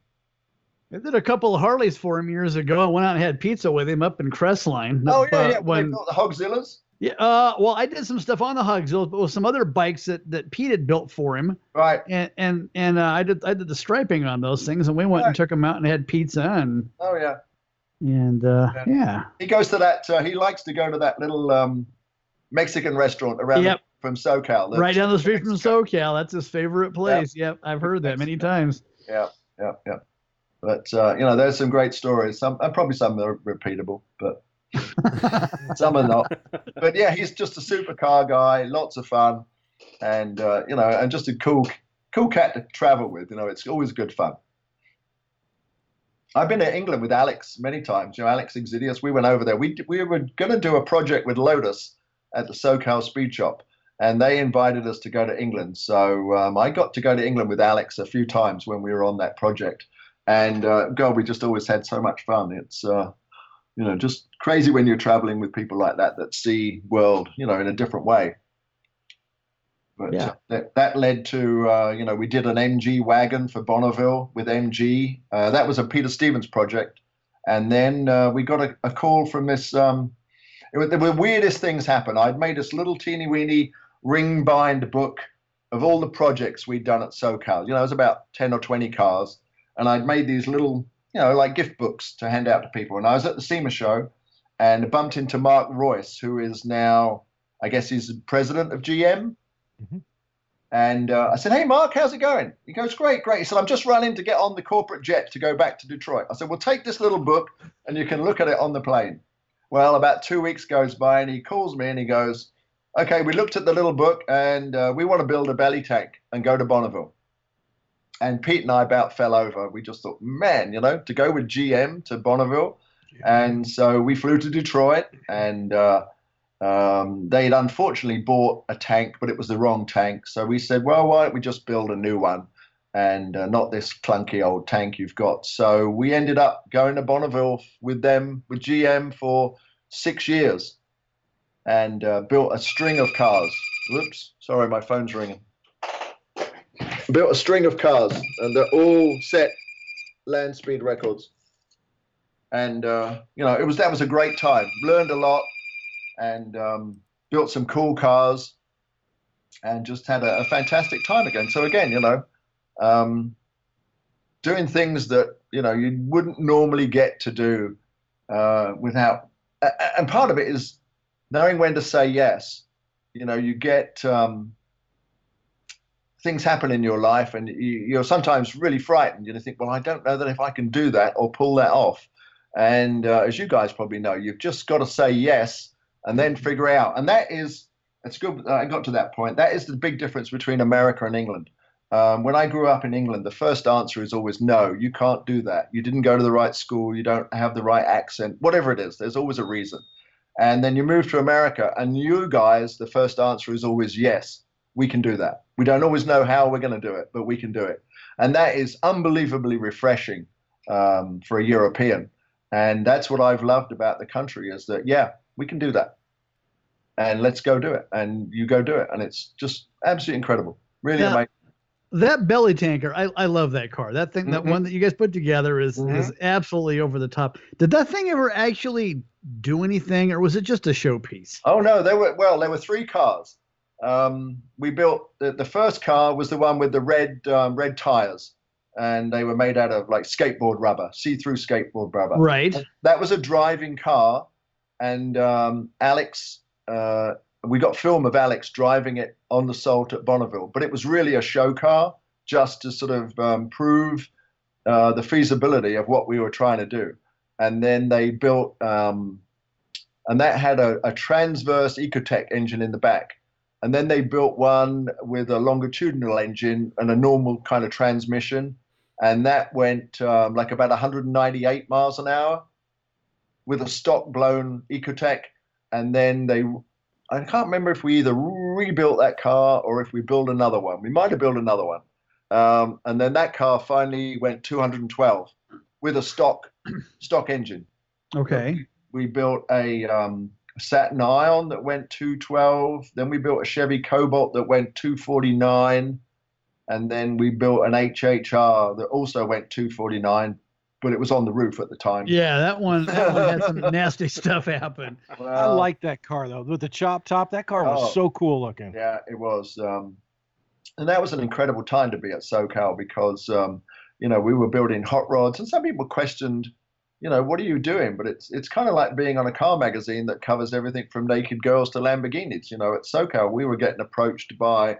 I did a couple of Harleys for him years ago. I went out and had pizza with him up in Crestline. Oh yeah, uh, yeah. When the Hogzillas. Yeah. Uh, well, I did some stuff on the Hogzillas, but with some other bikes that, that Pete had built for him. Right. And and and uh, I did I did the striping on those things, and we went right. and took him out and had pizza and. Oh yeah. And uh, yeah. yeah. He goes to that. Uh, he likes to go to that little um, Mexican restaurant around yep from SoCal. right down the street from SoCal. That's his favorite place. Yep, yep I've heard that many times. Yeah, yeah, yeah. But uh, you know, there's some great stories. Some and probably some are repeatable, but some are not. But yeah, he's just a supercar guy. Lots of fun, and uh, you know, and just a cool, cool cat to travel with. You know, it's always good fun. I've been to England with Alex many times. You know, Alex Xydias. We went over there. We we were going to do a project with Lotus at the SoCal Speed Shop, and they invited us to go to England. So um, I got to go to England with Alex a few times when we were on that project, and uh, God, we just always had so much fun. It's uh, you know just crazy when you're traveling with people like that that see world you know in a different way. But yeah. that, that led to, uh, you know, we did an MG wagon for Bonneville with MG. Uh, that was a Peter Stevens project. And then uh, we got a, a, call from this. Um, it was, the weirdest things happen. I'd made this little teeny weeny ring bind book of all the projects we'd done at SoCal. You know, it was about 10 or 20 cars. And I'd made these little, you know, like gift books to hand out to people. And I was at the SEMA show and bumped into Mark Reuss, who is now, I guess he's president of GM. Mm-hmm. And uh, I said, Hey, Mark, how's it going? He goes, Great, great. He said, I'm just running to get on the corporate jet to go back to Detroit. I said, Well, take this little book and you can look at it on the plane. Well, about two weeks goes by and he calls me and he goes, Okay, we looked at the little book and uh, we want to build a belly tank and go to Bonneville. And Pete and I about fell over. We just thought, man, you know, to go with GM to Bonneville. Yeah. And so we flew to Detroit and uh, um, they'd unfortunately bought a tank, but it was the wrong tank. So we said, well, why don't we just build a new one and uh, not this clunky old tank you've got? So we ended up going to Bonneville with them, with GM for six years and uh, built a string of cars. Whoops, sorry, my phone's ringing. Built a string of cars and they're all set land speed records. And, uh, you know, it was that was a great time. Learned a lot and um, built some cool cars and just had a, a, fantastic time again. So again, you know, um, doing things that you know you wouldn't normally get to do uh, without. And part of it is knowing when to say yes. You know, you get um, things happen in your life, and you, are sometimes really frightened. and You think, well, I don't know that if I can do that or pull that off. And uh, as you guys probably know, you've just got to say yes and then figure out. And that is, it's good. I got to that point. That is the big difference between America and England. Um, when I grew up in England, the first answer is always no, you can't do that. You didn't go to the right school, you don't have the right accent, whatever it is, there's always a reason. And then you move to America, and you guys, the first answer is always yes, we can do that. We don't always know how we're going to do it, but we can do it. And that is unbelievably refreshing um, for a European. And that's what I've loved about the country is that, yeah, we can do that. And let's go do it. And you go do it. And it's just absolutely incredible. Really now, amazing. That belly tanker, I, I love that car. That thing, mm-hmm. that one that you guys put together is mm-hmm. is absolutely over the top. Did that thing ever actually do anything, or was it just a showpiece? Oh no, there were well, there were three cars. Um, we built the, the first car was the one with the red um, red tires, and they were made out of like skateboard rubber, see-through skateboard rubber. Right. That was a driving car, and um, Alex, uh, we got film of Alex driving it on the Salt at Bonneville, but it was really a show car just to sort of um, prove uh, the feasibility of what we were trying to do. And then they built, um, and that had a, a transverse Ecotec engine in the back. And then they built one with a longitudinal engine and a normal kind of transmission. And that went um, like about 198 miles an hour with a stock blown Ecotec, and then they I can't remember if we either rebuilt that car or if we built another one. We might have built another one. Um, and then that car finally went 212 with a stock stock engine. Okay. We, we built a um, Saturn Ion that went 212. Then we built a Chevy Cobalt that went 249. And then we built an HHR that also went 249 but it was on the roof at the time. Yeah, that one, that one had some nasty stuff happen. Well, I like that car though, with the chop top. That car was oh, so cool looking. Yeah, it was, um, and that was an incredible time to be at SoCal because um, you know we were building hot rods, and some people questioned, you know, what are you doing? But it's it's kind of like being on a car magazine that covers everything from naked girls to Lamborghinis. You know, at SoCal we were getting approached by.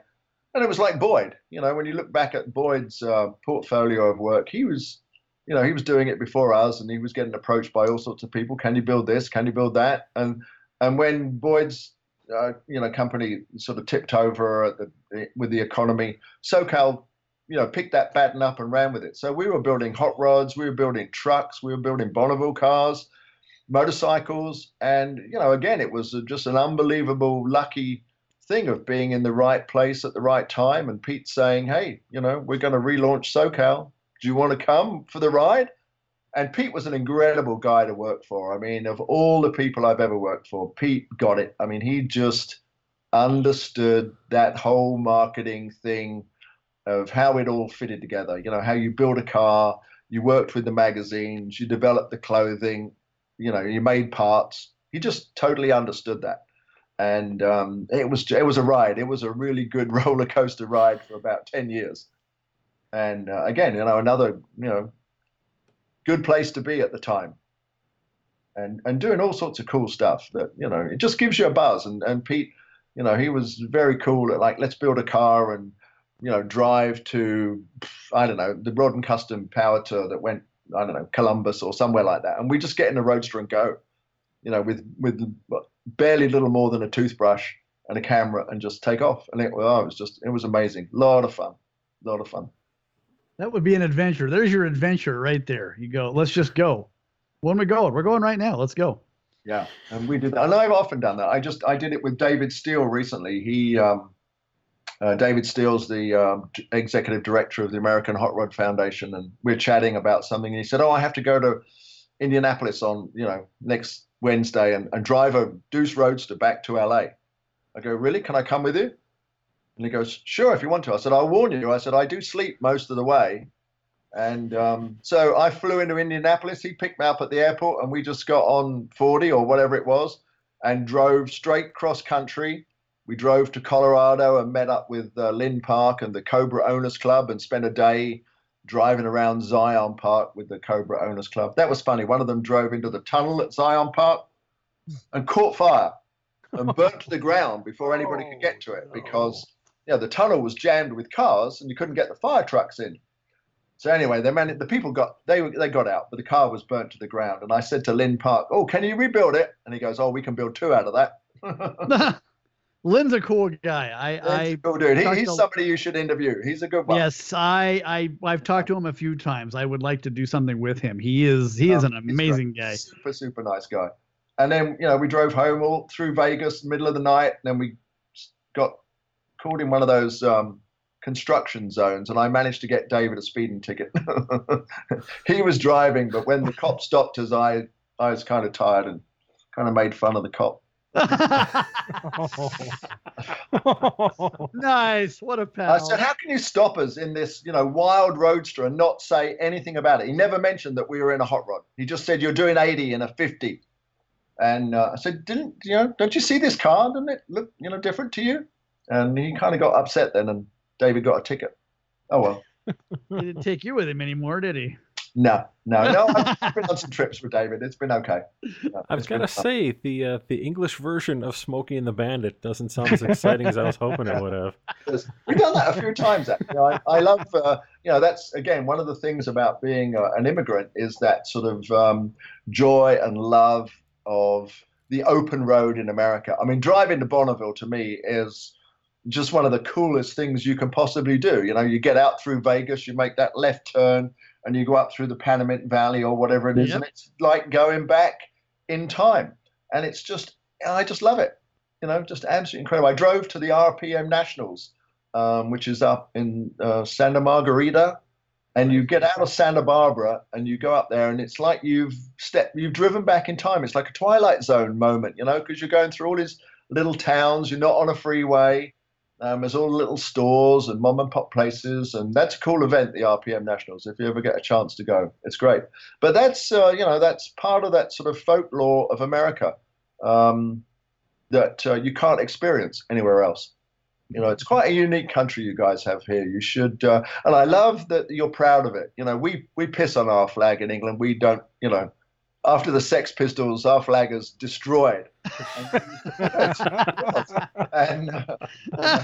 And it was like Boyd, you know, when you look back at Boyd's uh, portfolio of work, he was you know, he was doing it before us, and he was getting approached by all sorts of people. Can you build this? Can you build that? And and when Boyd's uh, you know company sort of tipped over the, with the economy, SoCal you know picked that baton up and ran with it. So we were building hot rods, we were building trucks, we were building Bonneville cars, motorcycles, and you know again it was just an unbelievable lucky thing of being in the right place at the right time and Pete saying, "Hey, you know, we're going to relaunch SoCal. Do you want to come for the ride? And Pete was an incredible guy to work for. I mean, of all the people I've ever worked for, Pete got it. I mean, he just understood that whole marketing thing of how it all fitted together. You know, how you build a car, you worked with the magazines, you developed the clothing, you know, you made parts. He just totally understood that. And um, it was it was a ride. It was a really good roller coaster ride for about ten years. And uh, again, you know, another you know, good place to be at the time. And and doing all sorts of cool stuff that you know it just gives you a buzz. And and Pete, you know, he was very cool at like let's build a car and you know, drive to, I don't know, the Rod and Custom power tour that went, I don't know, Columbus or somewhere like that. And we just get in a roadster and go, you know, with, with barely little more than a toothbrush and a camera and just take off. And it, oh, it was just, it was amazing. A lot of fun. A lot of fun. That would be an adventure. There's your adventure right there. You go, let's just go. When we going? We're going right now. Let's go. Yeah, and we did that. And I've often done that. I just I did it with David Steele recently. He um, uh, David Steele's the um, executive director of the American Hot Rod Foundation, and we're chatting about something. And he said, "Oh, I have to go to Indianapolis on you know next Wednesday and, and drive a Deuce Roadster back to LA." I go, "Really? Can I come with you?" And he goes, "Sure, if you want to." I said, "I'll warn you." I said, "I do sleep most of the way." And um, so I flew into Indianapolis. He picked me up at the airport, and we just got on 40 or whatever it was, and drove straight cross country we drove to Colorado and met up with uh, Lynn Park and the Cobra Owners Club and spent a day driving around Zion Park with the Cobra Owners Club. That was funny. One of them drove into the tunnel at Zion Park and caught fire and burnt to the ground before anybody could get to it because you know, the tunnel was jammed with cars and you couldn't get the fire trucks in. So anyway, the man, the people got they they got out, but the car was burnt to the ground. And I said to Lynn Park, "Oh, can you rebuild it?" And he goes, "Oh, we can build two out of that." Lynn's a cool guy. I, I cool dude. He, he's to, somebody you should interview. He's a good one. Yes, I, I, I've talked to him a few times. I would like to do something with him. He is, he is oh, an amazing guy. Super, super nice guy. And then, you know, we drove home all through Vegas, middle of the night. And then we got caught in one of those um, construction zones, and I managed to get David a speeding ticket. he was driving, but when the cop stopped us, I, I was kind of tired and kind of made fun of the cop. nice. What a pal. I said, how can you stop us in this, you know, wild roadster and not say anything about it? He never mentioned that we were in a hot rod. He just said, you're doing 80 in a 50. And uh, I said, didn't, you know, don't you see this car? Doesn't it look, you know, different to you? And he kind of got upset then and David got a ticket. Oh, well. he didn't take you with him anymore, did he? No, no, no. I've been on some trips with David. It's been okay. No, I was gonna say the uh, the English version of Smokey and the Bandit doesn't sound as exciting as I was hoping it would have. We've done that a few times. Actually, I, I love. Uh, you know, that's again one of the things about being uh, an immigrant is that sort of um, joy and love of the open road in America. I mean, driving to Bonneville to me is just one of the coolest things you can possibly do. You know, you get out through Vegas, you make that left turn and you go up through the Panamint Valley or whatever it is, yep. and it's like going back in time. And it's just, I just love it. You know, just absolutely incredible. I drove to the RPM Nationals, um, which is up in uh, Santa Margarita, and you get out of Santa Barbara and you go up there, and it's like you've stepped, you've driven back in time. It's like a Twilight Zone moment, you know, because you're going through all these little towns. You're not on a freeway. Um, there's all the little stores and mom and pop places, and that's a cool event, the RPM Nationals. If you ever get a chance to go, it's great. But that's uh, you know that's part of that sort of folklore of America um, that uh, you can't experience anywhere else. You know, it's quite a unique country you guys have here. You should, uh, and I love that you're proud of it. You know, we we piss on our flag in England. We don't, you know, after the Sex Pistols, our flag is destroyed. and uh,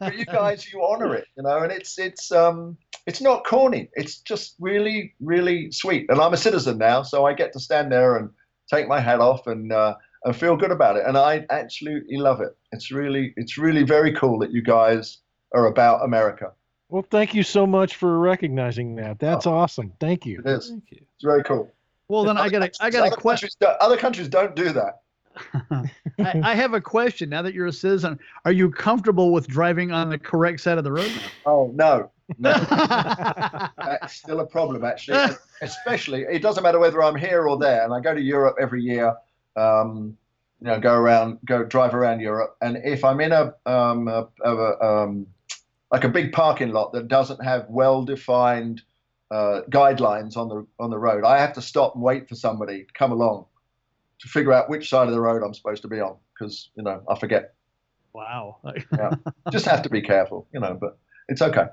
but you guys, you honor it, you know, and it's it's um it's not corny. It's just really really sweet. And I'm a citizen now, so I get to stand there and take my hat off and uh, and feel good about it. And I absolutely love it. It's really it's really very cool that you guys are about America. Well, thank you so much for recognizing that. That's oh, awesome. Thank you. It is. Thank you. It's very cool. Well, then I got a I got a question. Other countries don't do that. I, I, have a question. Now that you're a citizen, are you comfortable with driving on the correct side of the road? Oh no, no. That's still a problem, actually. Especially, it doesn't matter whether I'm here or there, and I go to Europe every year. Um, you know, go around, go drive around Europe, and if I'm in a, um, a, a um, like a big parking lot that doesn't have well-defined uh, guidelines on the on the road, I have to stop and wait for somebody to come along to figure out which side of the road I'm supposed to be on because you know I forget. Wow. yeah, just have to be careful, you know, but it's okay.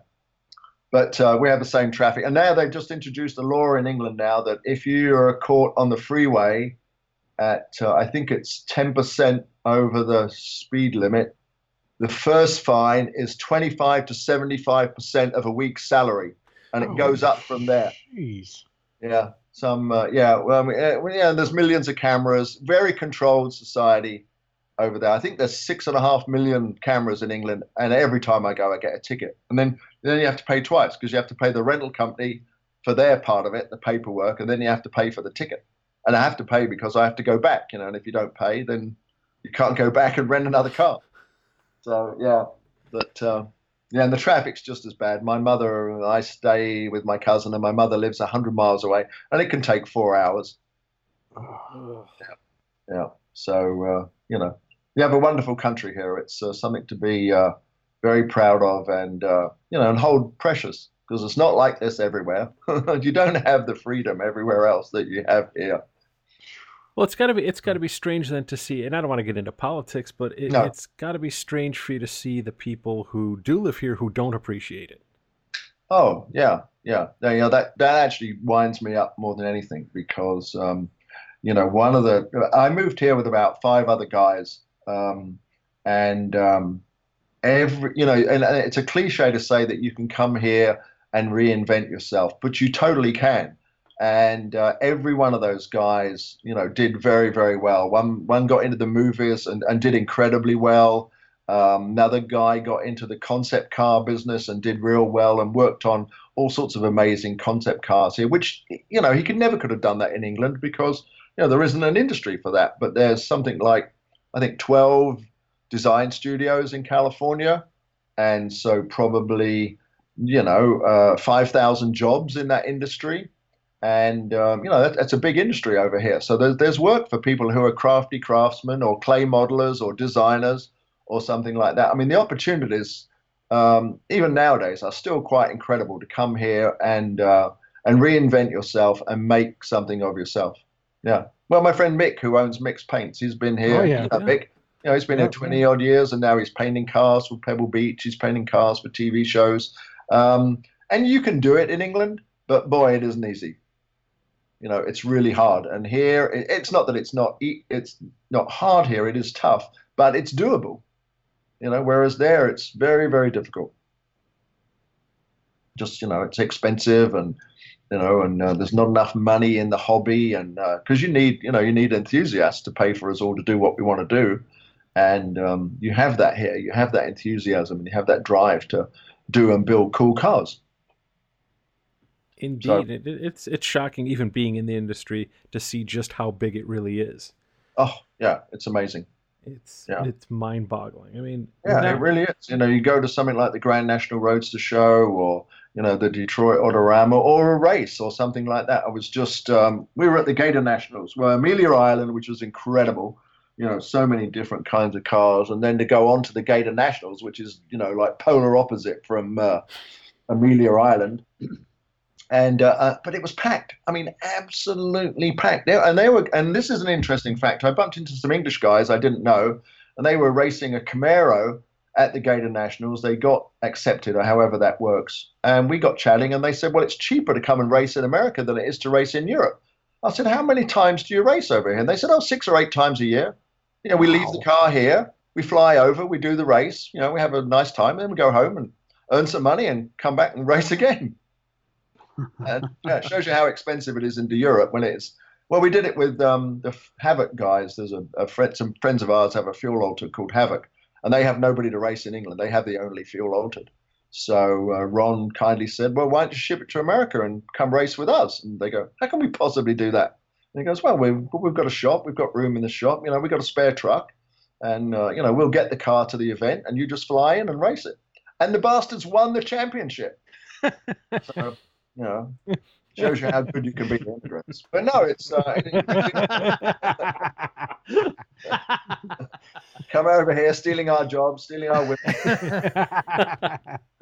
But uh, we have the same traffic, and now they've just introduced a law in England now that if you are caught on the freeway at uh, I think it's 10% over the speed limit, the first fine is 25 to 75% of a week's salary, and it oh, goes up from there. Jeez. Yeah, some uh, yeah. Well, yeah, there's millions of cameras, very controlled society over there. I think there's six and a half million cameras in England, and every time I go, I get a ticket, and then then you have to pay twice because you have to pay the rental company for their part of it, the paperwork, and then you have to pay for the ticket and I have to pay because I have to go back, you know. And if you don't pay, then you can't go back and rent another car. So yeah, but uh, yeah, and the traffic's just as bad. My mother, I stay with my cousin, and my mother lives hundred miles away, and it can take four hours. yeah. yeah. So uh, you know, we have a wonderful country here. It's uh, something to be uh, very proud of, and uh, you know, and hold precious because it's not like this everywhere. you don't have the freedom everywhere else that you have here. Well, it's got to be it's got to be strange then to see, and I don't want to get into politics, but it, no. it's got to be strange for you to see the people who do live here who don't appreciate it. Oh yeah, yeah, yeah. You know, that that actually winds me up more than anything because um, you know one of the I moved here with about five other guys, um, and um, every you know, and, and it's a cliche to say that you can come here and reinvent yourself, but you totally can and uh, every one of those guys, you know, did very, very well. One one got into the movies and, and did incredibly well. Um, another guy got into the concept car business and did real well and worked on all sorts of amazing concept cars here, which you know he could never could have done that in England because you know there isn't an industry for that. But there's something like I think 12 design studios in California, and so probably you know uh, 5,000 jobs in that industry and um, you know that, that's a big industry over here. So there's there's work for people who are crafty craftsmen or clay modelers or designers or something like that. I mean, the opportunities um, even nowadays are still quite incredible to come here and uh, and reinvent yourself and make something of yourself. Yeah. Well, my friend Mick, who owns Mick's Paints, he's been here. Oh, yeah. Uh, yeah. Mick, you know, he's been yeah, here 20 odd years and now he's painting cars for Pebble Beach. He's painting cars for TV shows. Um, and you can do it in England, but boy, it isn't easy. You know, it's really hard. And here, it's not that it's not it's not hard here. It is tough, but it's doable. You know, whereas there, it's very very difficult. Just you know, it's expensive and you know, and uh, there's not enough money in the hobby, and because uh, you need, you know, you need enthusiasts to pay for us all to do what we want to do, and um, you have that here. You have that enthusiasm, and you have that drive to do and build cool cars. Indeed, so, it, it's it's shocking even being in the industry to see just how big it really is. Oh yeah, it's amazing. It's yeah. it's mind boggling. I mean, yeah, it really is. You know, you go to something like the Grand National Roadster Show, or you know the Detroit Autorama, or a race, or something like that. I was just um, we were at the Gator Nationals, where Amelia Island, which was incredible. You know, so many different kinds of cars, and then to go on to the Gator Nationals, which is you know like polar opposite from uh, Amelia Island and uh, uh, but it was packed. I mean, absolutely packed. They, and they were, and this is an interesting fact. I bumped into some English guys I didn't know, and they were racing a Camaro at the Gator Nationals. They got accepted, or however that works, and we got chatting, and they said, "Well, it's cheaper to come and race in America than it is to race in Europe." I said, "How many times do you race over here?" And they said, "Oh, six or eight times a year. You know, we wow. leave the car here, we fly over, we do the race. You know, we have a nice time, and then we go home and earn some money and come back and race again." And yeah, it shows you how expensive it is into Europe when it's. Well, we did it with um, the Havoc guys. There's a, a friend, some friends of ours have a fuel altered called Havoc, and they have nobody to race in England. They have the only fuel altered. So uh, Ron kindly said, "Well, why don't you ship it to America and come race with us?" And they go, "How can we possibly do that?" And he goes, "Well, we've we've got a shop. We've got room in the shop. You know, we've got a spare truck, and uh, you know, we'll get the car to the event, and you just fly in and race it." And the bastards won the championship. so, you know, Shows you how good you can be to immigrants. But no, it's uh, come over here, stealing our jobs, stealing our women.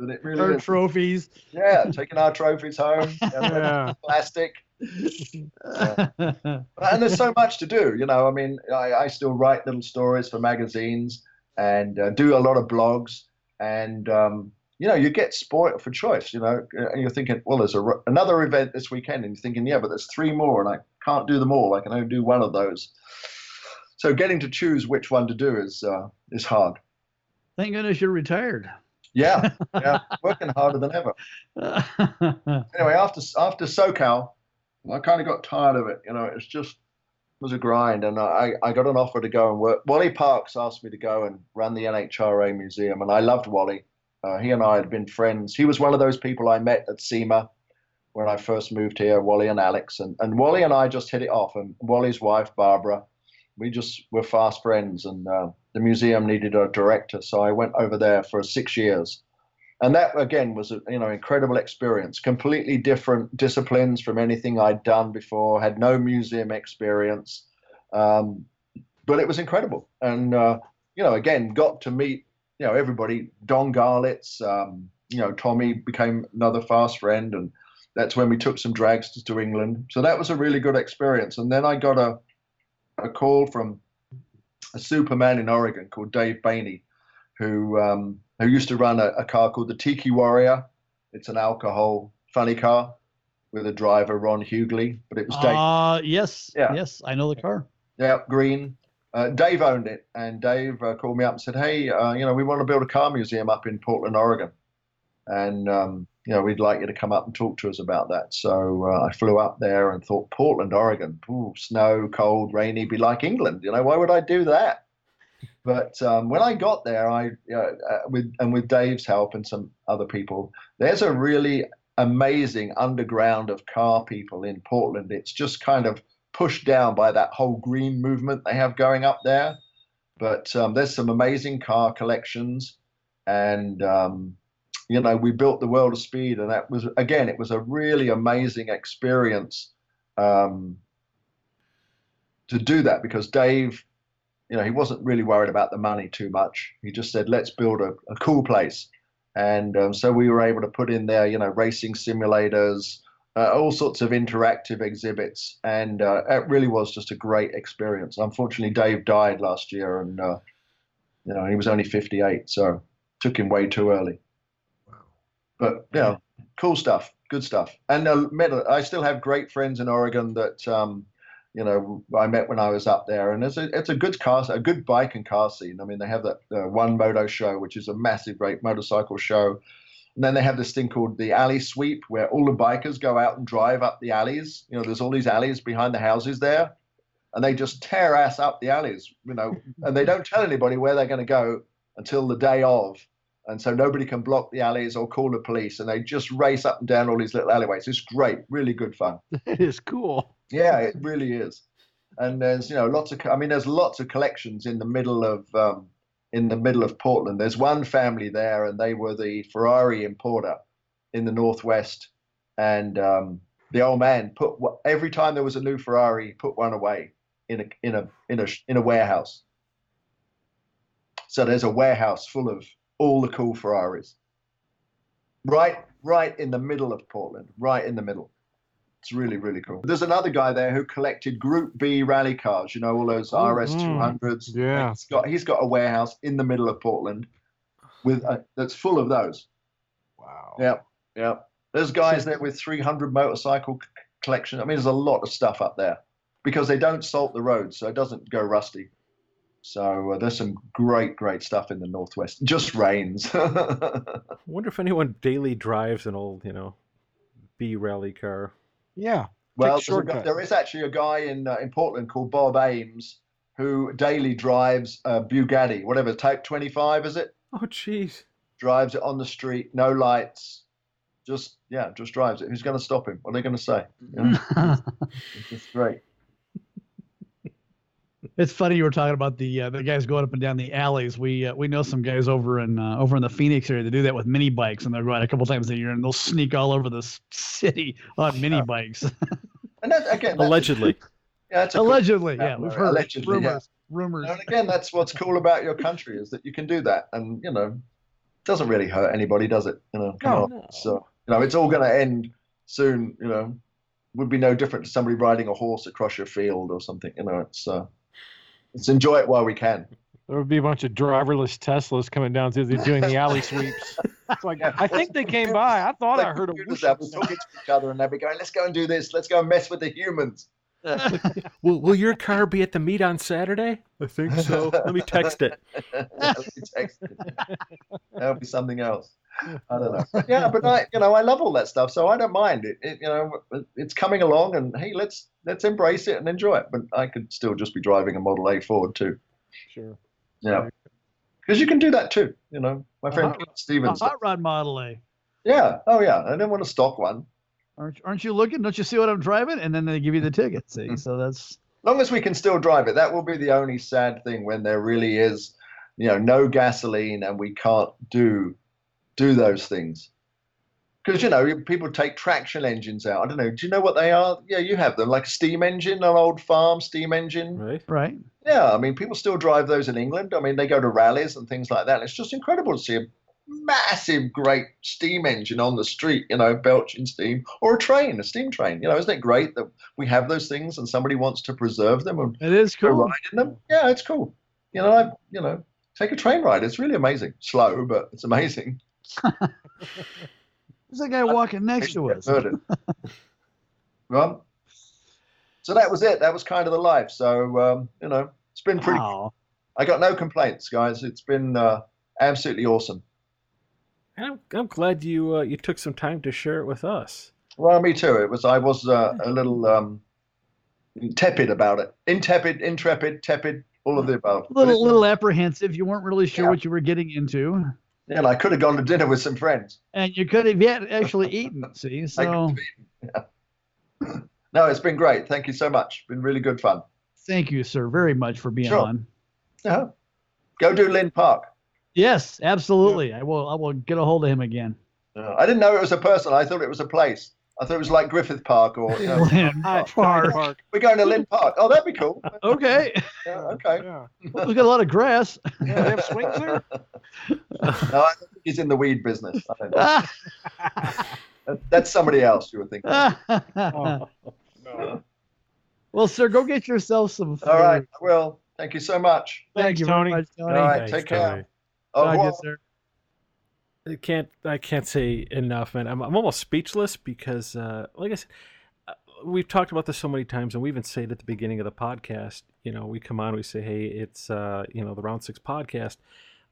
it really our is. trophies. Yeah, taking our trophies home. Yeah. Plastic. Yeah. and there's so much to do. You know, I mean, I, I still write little stories for magazines and uh, do a lot of blogs. And um, you know, you get spoiled for choice, you know, and you're thinking, well, there's a, another event this weekend, and you're thinking, yeah, but there's three more, and I can't do them all. I can only do one of those. So getting to choose which one to do is uh, is hard. Thank goodness you're retired. Yeah, yeah, working harder than ever. anyway, after after SoCal, I kind of got tired of it. You know, it's just it was a grind, and I I got an offer to go and work. Wally Parks asked me to go and run the NHRA museum, and I loved Wally uh, he and I had been friends. He was one of those people I met at SEMA when I first moved here, Wally and Alex. And, and Wally and I just hit it off. And Wally's wife, Barbara, we just were fast friends. And uh, the museum needed a director. So I went over there for six years. And that, again, was an you know, incredible experience. Completely different disciplines from anything I'd done before, had no museum experience. Um, but it was incredible. And, uh, you know, again, got to meet you know, everybody, Don Garlits, um, you know, Tommy became another fast friend, and that's when we took some dragsters to England. So that was a really good experience. And then I got a a call from a superman in Oregon called Dave Bainey, who um, who used to run a, a, car called the Tiki Warrior. It's an alcohol funny car with a driver Ron Hughley, but it was Dave. Uh, yes, yeah. yes, I know the car. Yeah, green uh, Dave owned it, and Dave uh, called me up and said, "Hey, uh, you know, we want to build a car museum up in Portland, Oregon, and um, you know, we'd like you to come up and talk to us about that." So uh, I flew up there and thought, Portland, Oregon, Ooh, snow, cold, rainy, be like England. You know, why would I do that? But um, when I got there, I you know uh, with and with Dave's help and some other people, there's a really amazing underground of car people in Portland. It's just kind of pushed down by that whole green movement they have going up there. But um, there's some amazing car collections, and um, you know we built the World of Speed, and that was again it was a really amazing experience um, to do that because Dave, you know, he wasn't really worried about the money too much. He just said, let's build a, a cool place. And um, so we were able to put in there, you know, racing simulators, uh, all sorts of interactive exhibits, and uh, it really was just a great experience. Unfortunately, Dave died last year, and uh, you know he was only 58, so took him way too early. Wow. But know, cool stuff, good stuff, and uh, met. I still have great friends in Oregon that um, you know I met when I was up there, and it's a it's a good car, a good bike and car scene. I mean, they have that uh, one moto show, which is a massive, great motorcycle show and then they have this thing called the alley sweep, where all the bikers go out and drive up the alleys. You know, there's all these alleys behind the houses there, and they just tear ass up the alleys. You know, and they don't tell anybody where they're going to go until the day of, and so nobody can block the alleys or call the police, and they just race up and down all these little alleyways. It's great, really good fun. It is cool. Yeah, it really is. And there's you know lots of I mean there's lots of collections in the middle of um, in the middle of Portland. There's one family there, and they were the Ferrari importer in the Northwest. And um, the old man put every time there was a new Ferrari, put one away in a in a in a in a warehouse. So there's a warehouse full of all the cool Ferraris. Right, right in the middle of Portland, right in the middle. It's really, really cool. There's another guy there who collected Group B rally cars. You know, all those oh, RS 200s. Yeah. He's got he's got a warehouse in the middle of Portland, with uh, that's full of those. Wow. Yeah, yeah. There's guys there with 300 motorcycle c- collection. I mean, there's a lot of stuff up there because they don't salt the roads, so it doesn't go rusty. So uh, there's some great, great stuff in the northwest. Just rains. I wonder if anyone daily drives an old, you know, B rally car. Yeah. Well, a, there is actually a guy in uh, in Portland called Bob Ames who daily drives a Bugatti, whatever Type 25 is it? Oh, jeez. Drives it on the street, no lights, just yeah, just drives it. Who's going to stop him? What are they going to say? You know? it's just great. It's funny you were talking about the uh, the guys going up and down the alleys. We uh, we know some guys over in uh, over in the Phoenix area that do that with mini bikes, and they'll go out a couple times a year, and they'll sneak all over the city on mini bikes. and that, again, allegedly. Yeah, allegedly. Cool yeah, we've heard allegedly, rumors. Yeah. Rumors. And again, that's what's cool about your country is that you can do that, and you know, it doesn't really hurt anybody, does it? You know, come no, on. No. So you know, it's all going to end soon. You know, would be no different to somebody riding a horse across your field or something. You know, it's uh, let's enjoy it while we can. There would be a bunch of driverless Teslas coming down through the, doing the alley sweeps. It's like I think they came by. I thought like I heard a whoosh. That was talking to each other, and they'd be going, "Let's go and do this. Let's go and mess with the humans." will Will your car be at the meet on Saturday? I think so. Let me text it. Let me text it. That'll be something else. I don't know. Yeah, but I, you know, I love all that stuff, so I don't mind it. it. You know, it's coming along, and hey, let's let's embrace it and enjoy it. But I could still just be driving a Model A Ford too. Sure. Yeah. Because you can do that too. You know, my friend uh, Stevens. A hot rod Model A. Yeah. Oh yeah. I didn't want to stock one. Aren't Aren't you looking? Don't you see what I'm driving? And then they give you the ticket. See, so that's. Long as we can still drive it, that will be the only sad thing when there really is, you know, no gasoline and we can't do do those things. Because you know, people take traction engines out. I don't know. Do you know what they are? Yeah, you have them, like a steam engine, an old farm steam engine. Right. Right. Yeah, I mean, people still drive those in England. I mean, they go to rallies and things like that. And it's just incredible to see a massive, great steam engine on the street, you know, belching steam, or a train, a steam train. You know, isn't it great that we have those things and somebody wants to preserve them and it is cool. ride in them? Yeah, it's cool. You know, I, you know, take a train ride. It's really amazing. Slow, but it's amazing. There's a guy walking next to us. Heard it. well, so that was it. That was kind of the life. So um, you know, it's been pretty. Wow. I got no complaints, guys. It's been uh, absolutely awesome. I'm, I'm glad you uh, you took some time to share it with us. Well, me too. It was I was uh, a little um, tepid about it. Intepid, intrepid, tepid, all of the above. A little, little apprehensive. You weren't really sure Yeah. what you were getting into, Yeah, and I could have gone to dinner with some friends. and you could have yet actually eaten. See, so have. No, it's been great. Thank you so much. Been really good fun. thank you, sir, very much for being Sure. on. Yeah. Go do Lynn Park. Yes, absolutely. I will. I will get a hold of him again. Uh, I didn't know it was a person. I thought it was a place. I thought it was like Griffith Park or you know, Lynn Hi, Park. Park. we're going to Lynn Park. Oh, that'd be cool. Okay, Yeah, okay. Yeah. we got a lot of grass. yeah. They have swings there. No, I think he's in the weed business. I don't know. That's somebody else you were thinking. Oh, well, sir, go get yourself some food. all right. Well, thank you so much. Thank Thanks, you Tony. very much, Tony. All right. Thanks, take care. Tony. Au revoir. good sir. I can't I can't say enough, man. I'm I'm almost speechless because, uh, like I said, uh, we've talked about this so many times, and we even say it at the beginning of the podcast. You know, we come on, we say, hey, it's uh, you know the Round Six podcast.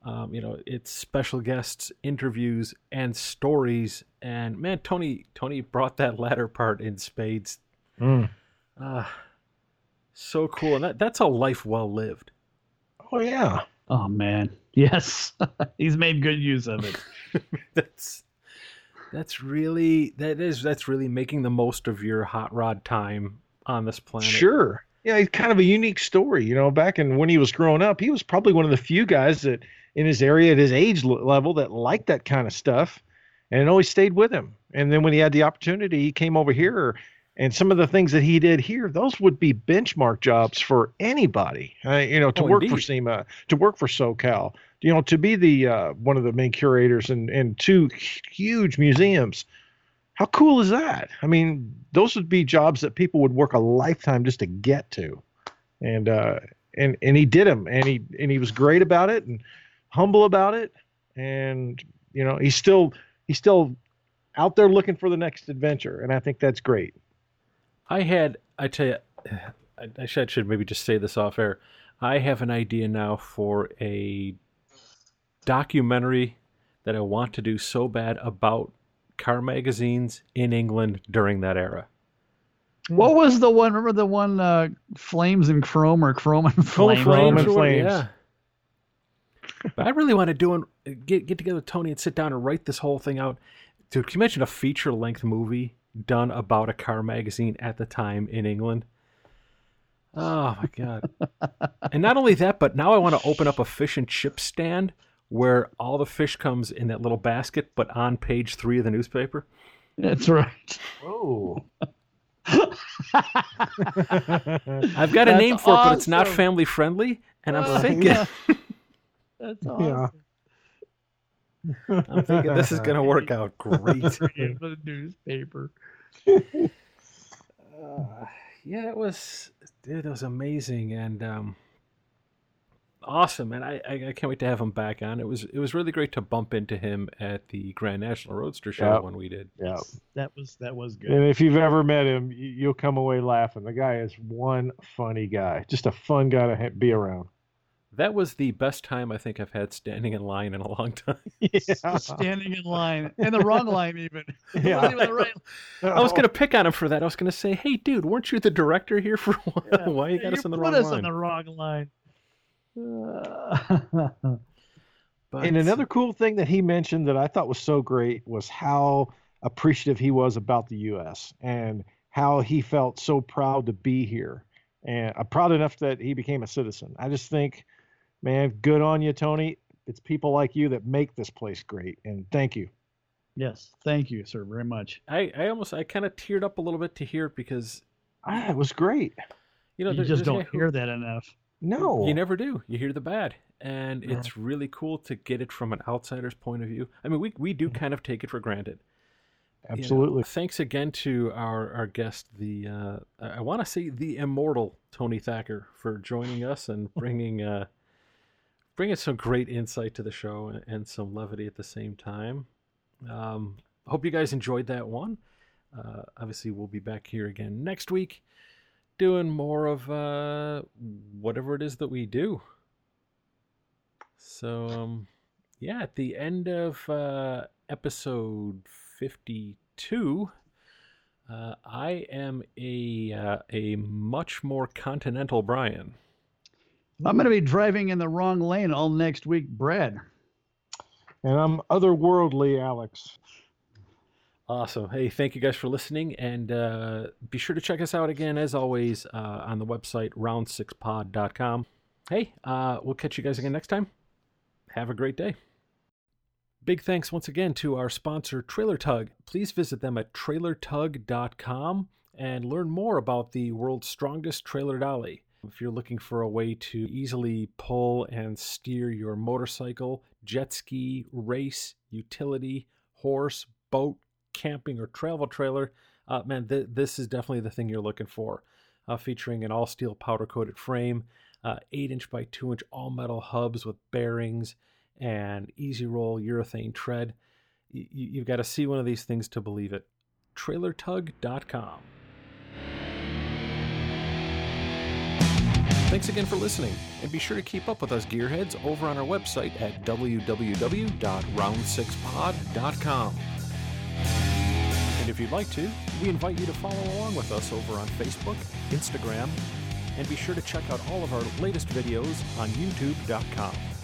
Um, you know, it's special guests, interviews, and stories. And man, Tony Tony brought that latter part in spades. Mm. Uh, so cool, and that that's a life well lived. oh yeah. Oh man, yes, he's made good use of it. that's that's really that is that's really making the most of your hot rod time on this planet. Sure. Yeah, he's kind of a unique story. You know, back in when he was growing up, he was probably one of the few guys that in his area at his age level that liked that kind of stuff, and it always stayed with him. And then when he had the opportunity, he came over here, and some of the things that he did here, those would be benchmark jobs for anybody. Uh, you know, to Oh, work for indeed. SEMA, to work for SoCal, you know, to be the uh, one of the main curators in, in two huge museums. How cool is that? I mean, those would be jobs that people would work a lifetime just to get to, and uh, and and he did them, and he and he was great about it, and humble about it, and you know he's still he's still out there looking for the next adventure, and I think that's great. I had I tell you, I, I should, I should maybe just say this off air. I have an idea now for a documentary that I want to do so bad about car magazines in England during that era. What was the one? Remember the one, uh, Flames and Chrome or Chrome and Flames? Chrome and Flames. Yeah. But I really want to do an, get get together with Tony and sit down and write this whole thing out. Dude, can you imagine a feature length movie done about a car magazine at the time in England? Oh my god! and not only that, but now I want to open up a fish and chip stand where all the fish comes in that little basket, but on page three of the newspaper. That's right. Oh. I've got a That's name for awesome. it, but it's not family friendly, and I'm uh, thinking. Yeah. That's awesome. Yeah. I'm thinking this is going to work out great. for the newspaper. Uh, yeah, it was, dude, it was amazing, and um, awesome, and I, I, I, can't wait to have him back on. It was it was really great to bump into him at the Grand National Roadster Show yep. when we did. Yeah, that was that was good. And if you've ever met him, you'll come away laughing. The guy is one funny guy, just a fun guy to be around. That was the best time I think I've had standing in line in a long time. Yeah. standing in line, and the wrong line even. Yeah. Even right... I was gonna pick on him for that. I was gonna say, "Hey, dude, weren't you the director here for a while? Yeah. Why you got you us in the wrong line?" Put us on the wrong line. but, and another cool thing that he mentioned that I thought was so great was how appreciative he was about the U.S. and how he felt so proud to be here and uh, proud enough that he became a citizen. I just think, man, good on you, Tony. It's people like you that make this place great, and thank you. Yes, thank you, sir, very much. I, I almost I kind of teared up a little bit to hear it because ah, it was great. You know, you just don't hear that enough. No, you never do. You hear the bad, and yeah. it's really cool to get it from an outsider's point of view. I mean, we we do kind of take it for granted. Absolutely. You know, thanks again to our our guest, the uh, I want to say the immortal Tony Thacker, for joining us and bringing uh, bringing some great insight to the show and, and some levity at the same time. Um, hope you guys enjoyed that one. Uh, obviously, we'll be back here again next week doing more of uh, whatever it is that we do. So, um, yeah, at the end of uh, episode 52, uh, I am a uh, a much more continental Brian. I'm going to be driving in the wrong lane all next week, Brad. And I'm otherworldly, Alex. Awesome. Hey, thank you guys for listening. And uh, be sure to check us out again, as always, uh, on the website, round6pod.com. Hey, uh, we'll catch you guys again next time. Have a great day. Big thanks once again to our sponsor, Trailer Tug. Please visit them at trailertug.com and learn more about the world's strongest trailer dolly. If you're looking for a way to easily pull and steer your motorcycle, jet ski, race, utility, horse, boat, camping or travel trailer, uh, man, th- this is definitely the thing you're looking for. Uh, featuring an all steel powder coated frame, uh, 8 inch by 2 inch all metal hubs with bearings, and easy roll urethane tread. Y- you've got to see one of these things to believe it. TrailerTug.com. Thanks again for listening, and be sure to keep up with us gearheads over on our website at www.round6pod.com. And if you'd like to, we invite you to follow along with us over on Facebook, Instagram, and be sure to check out all of our latest videos on youtube.com.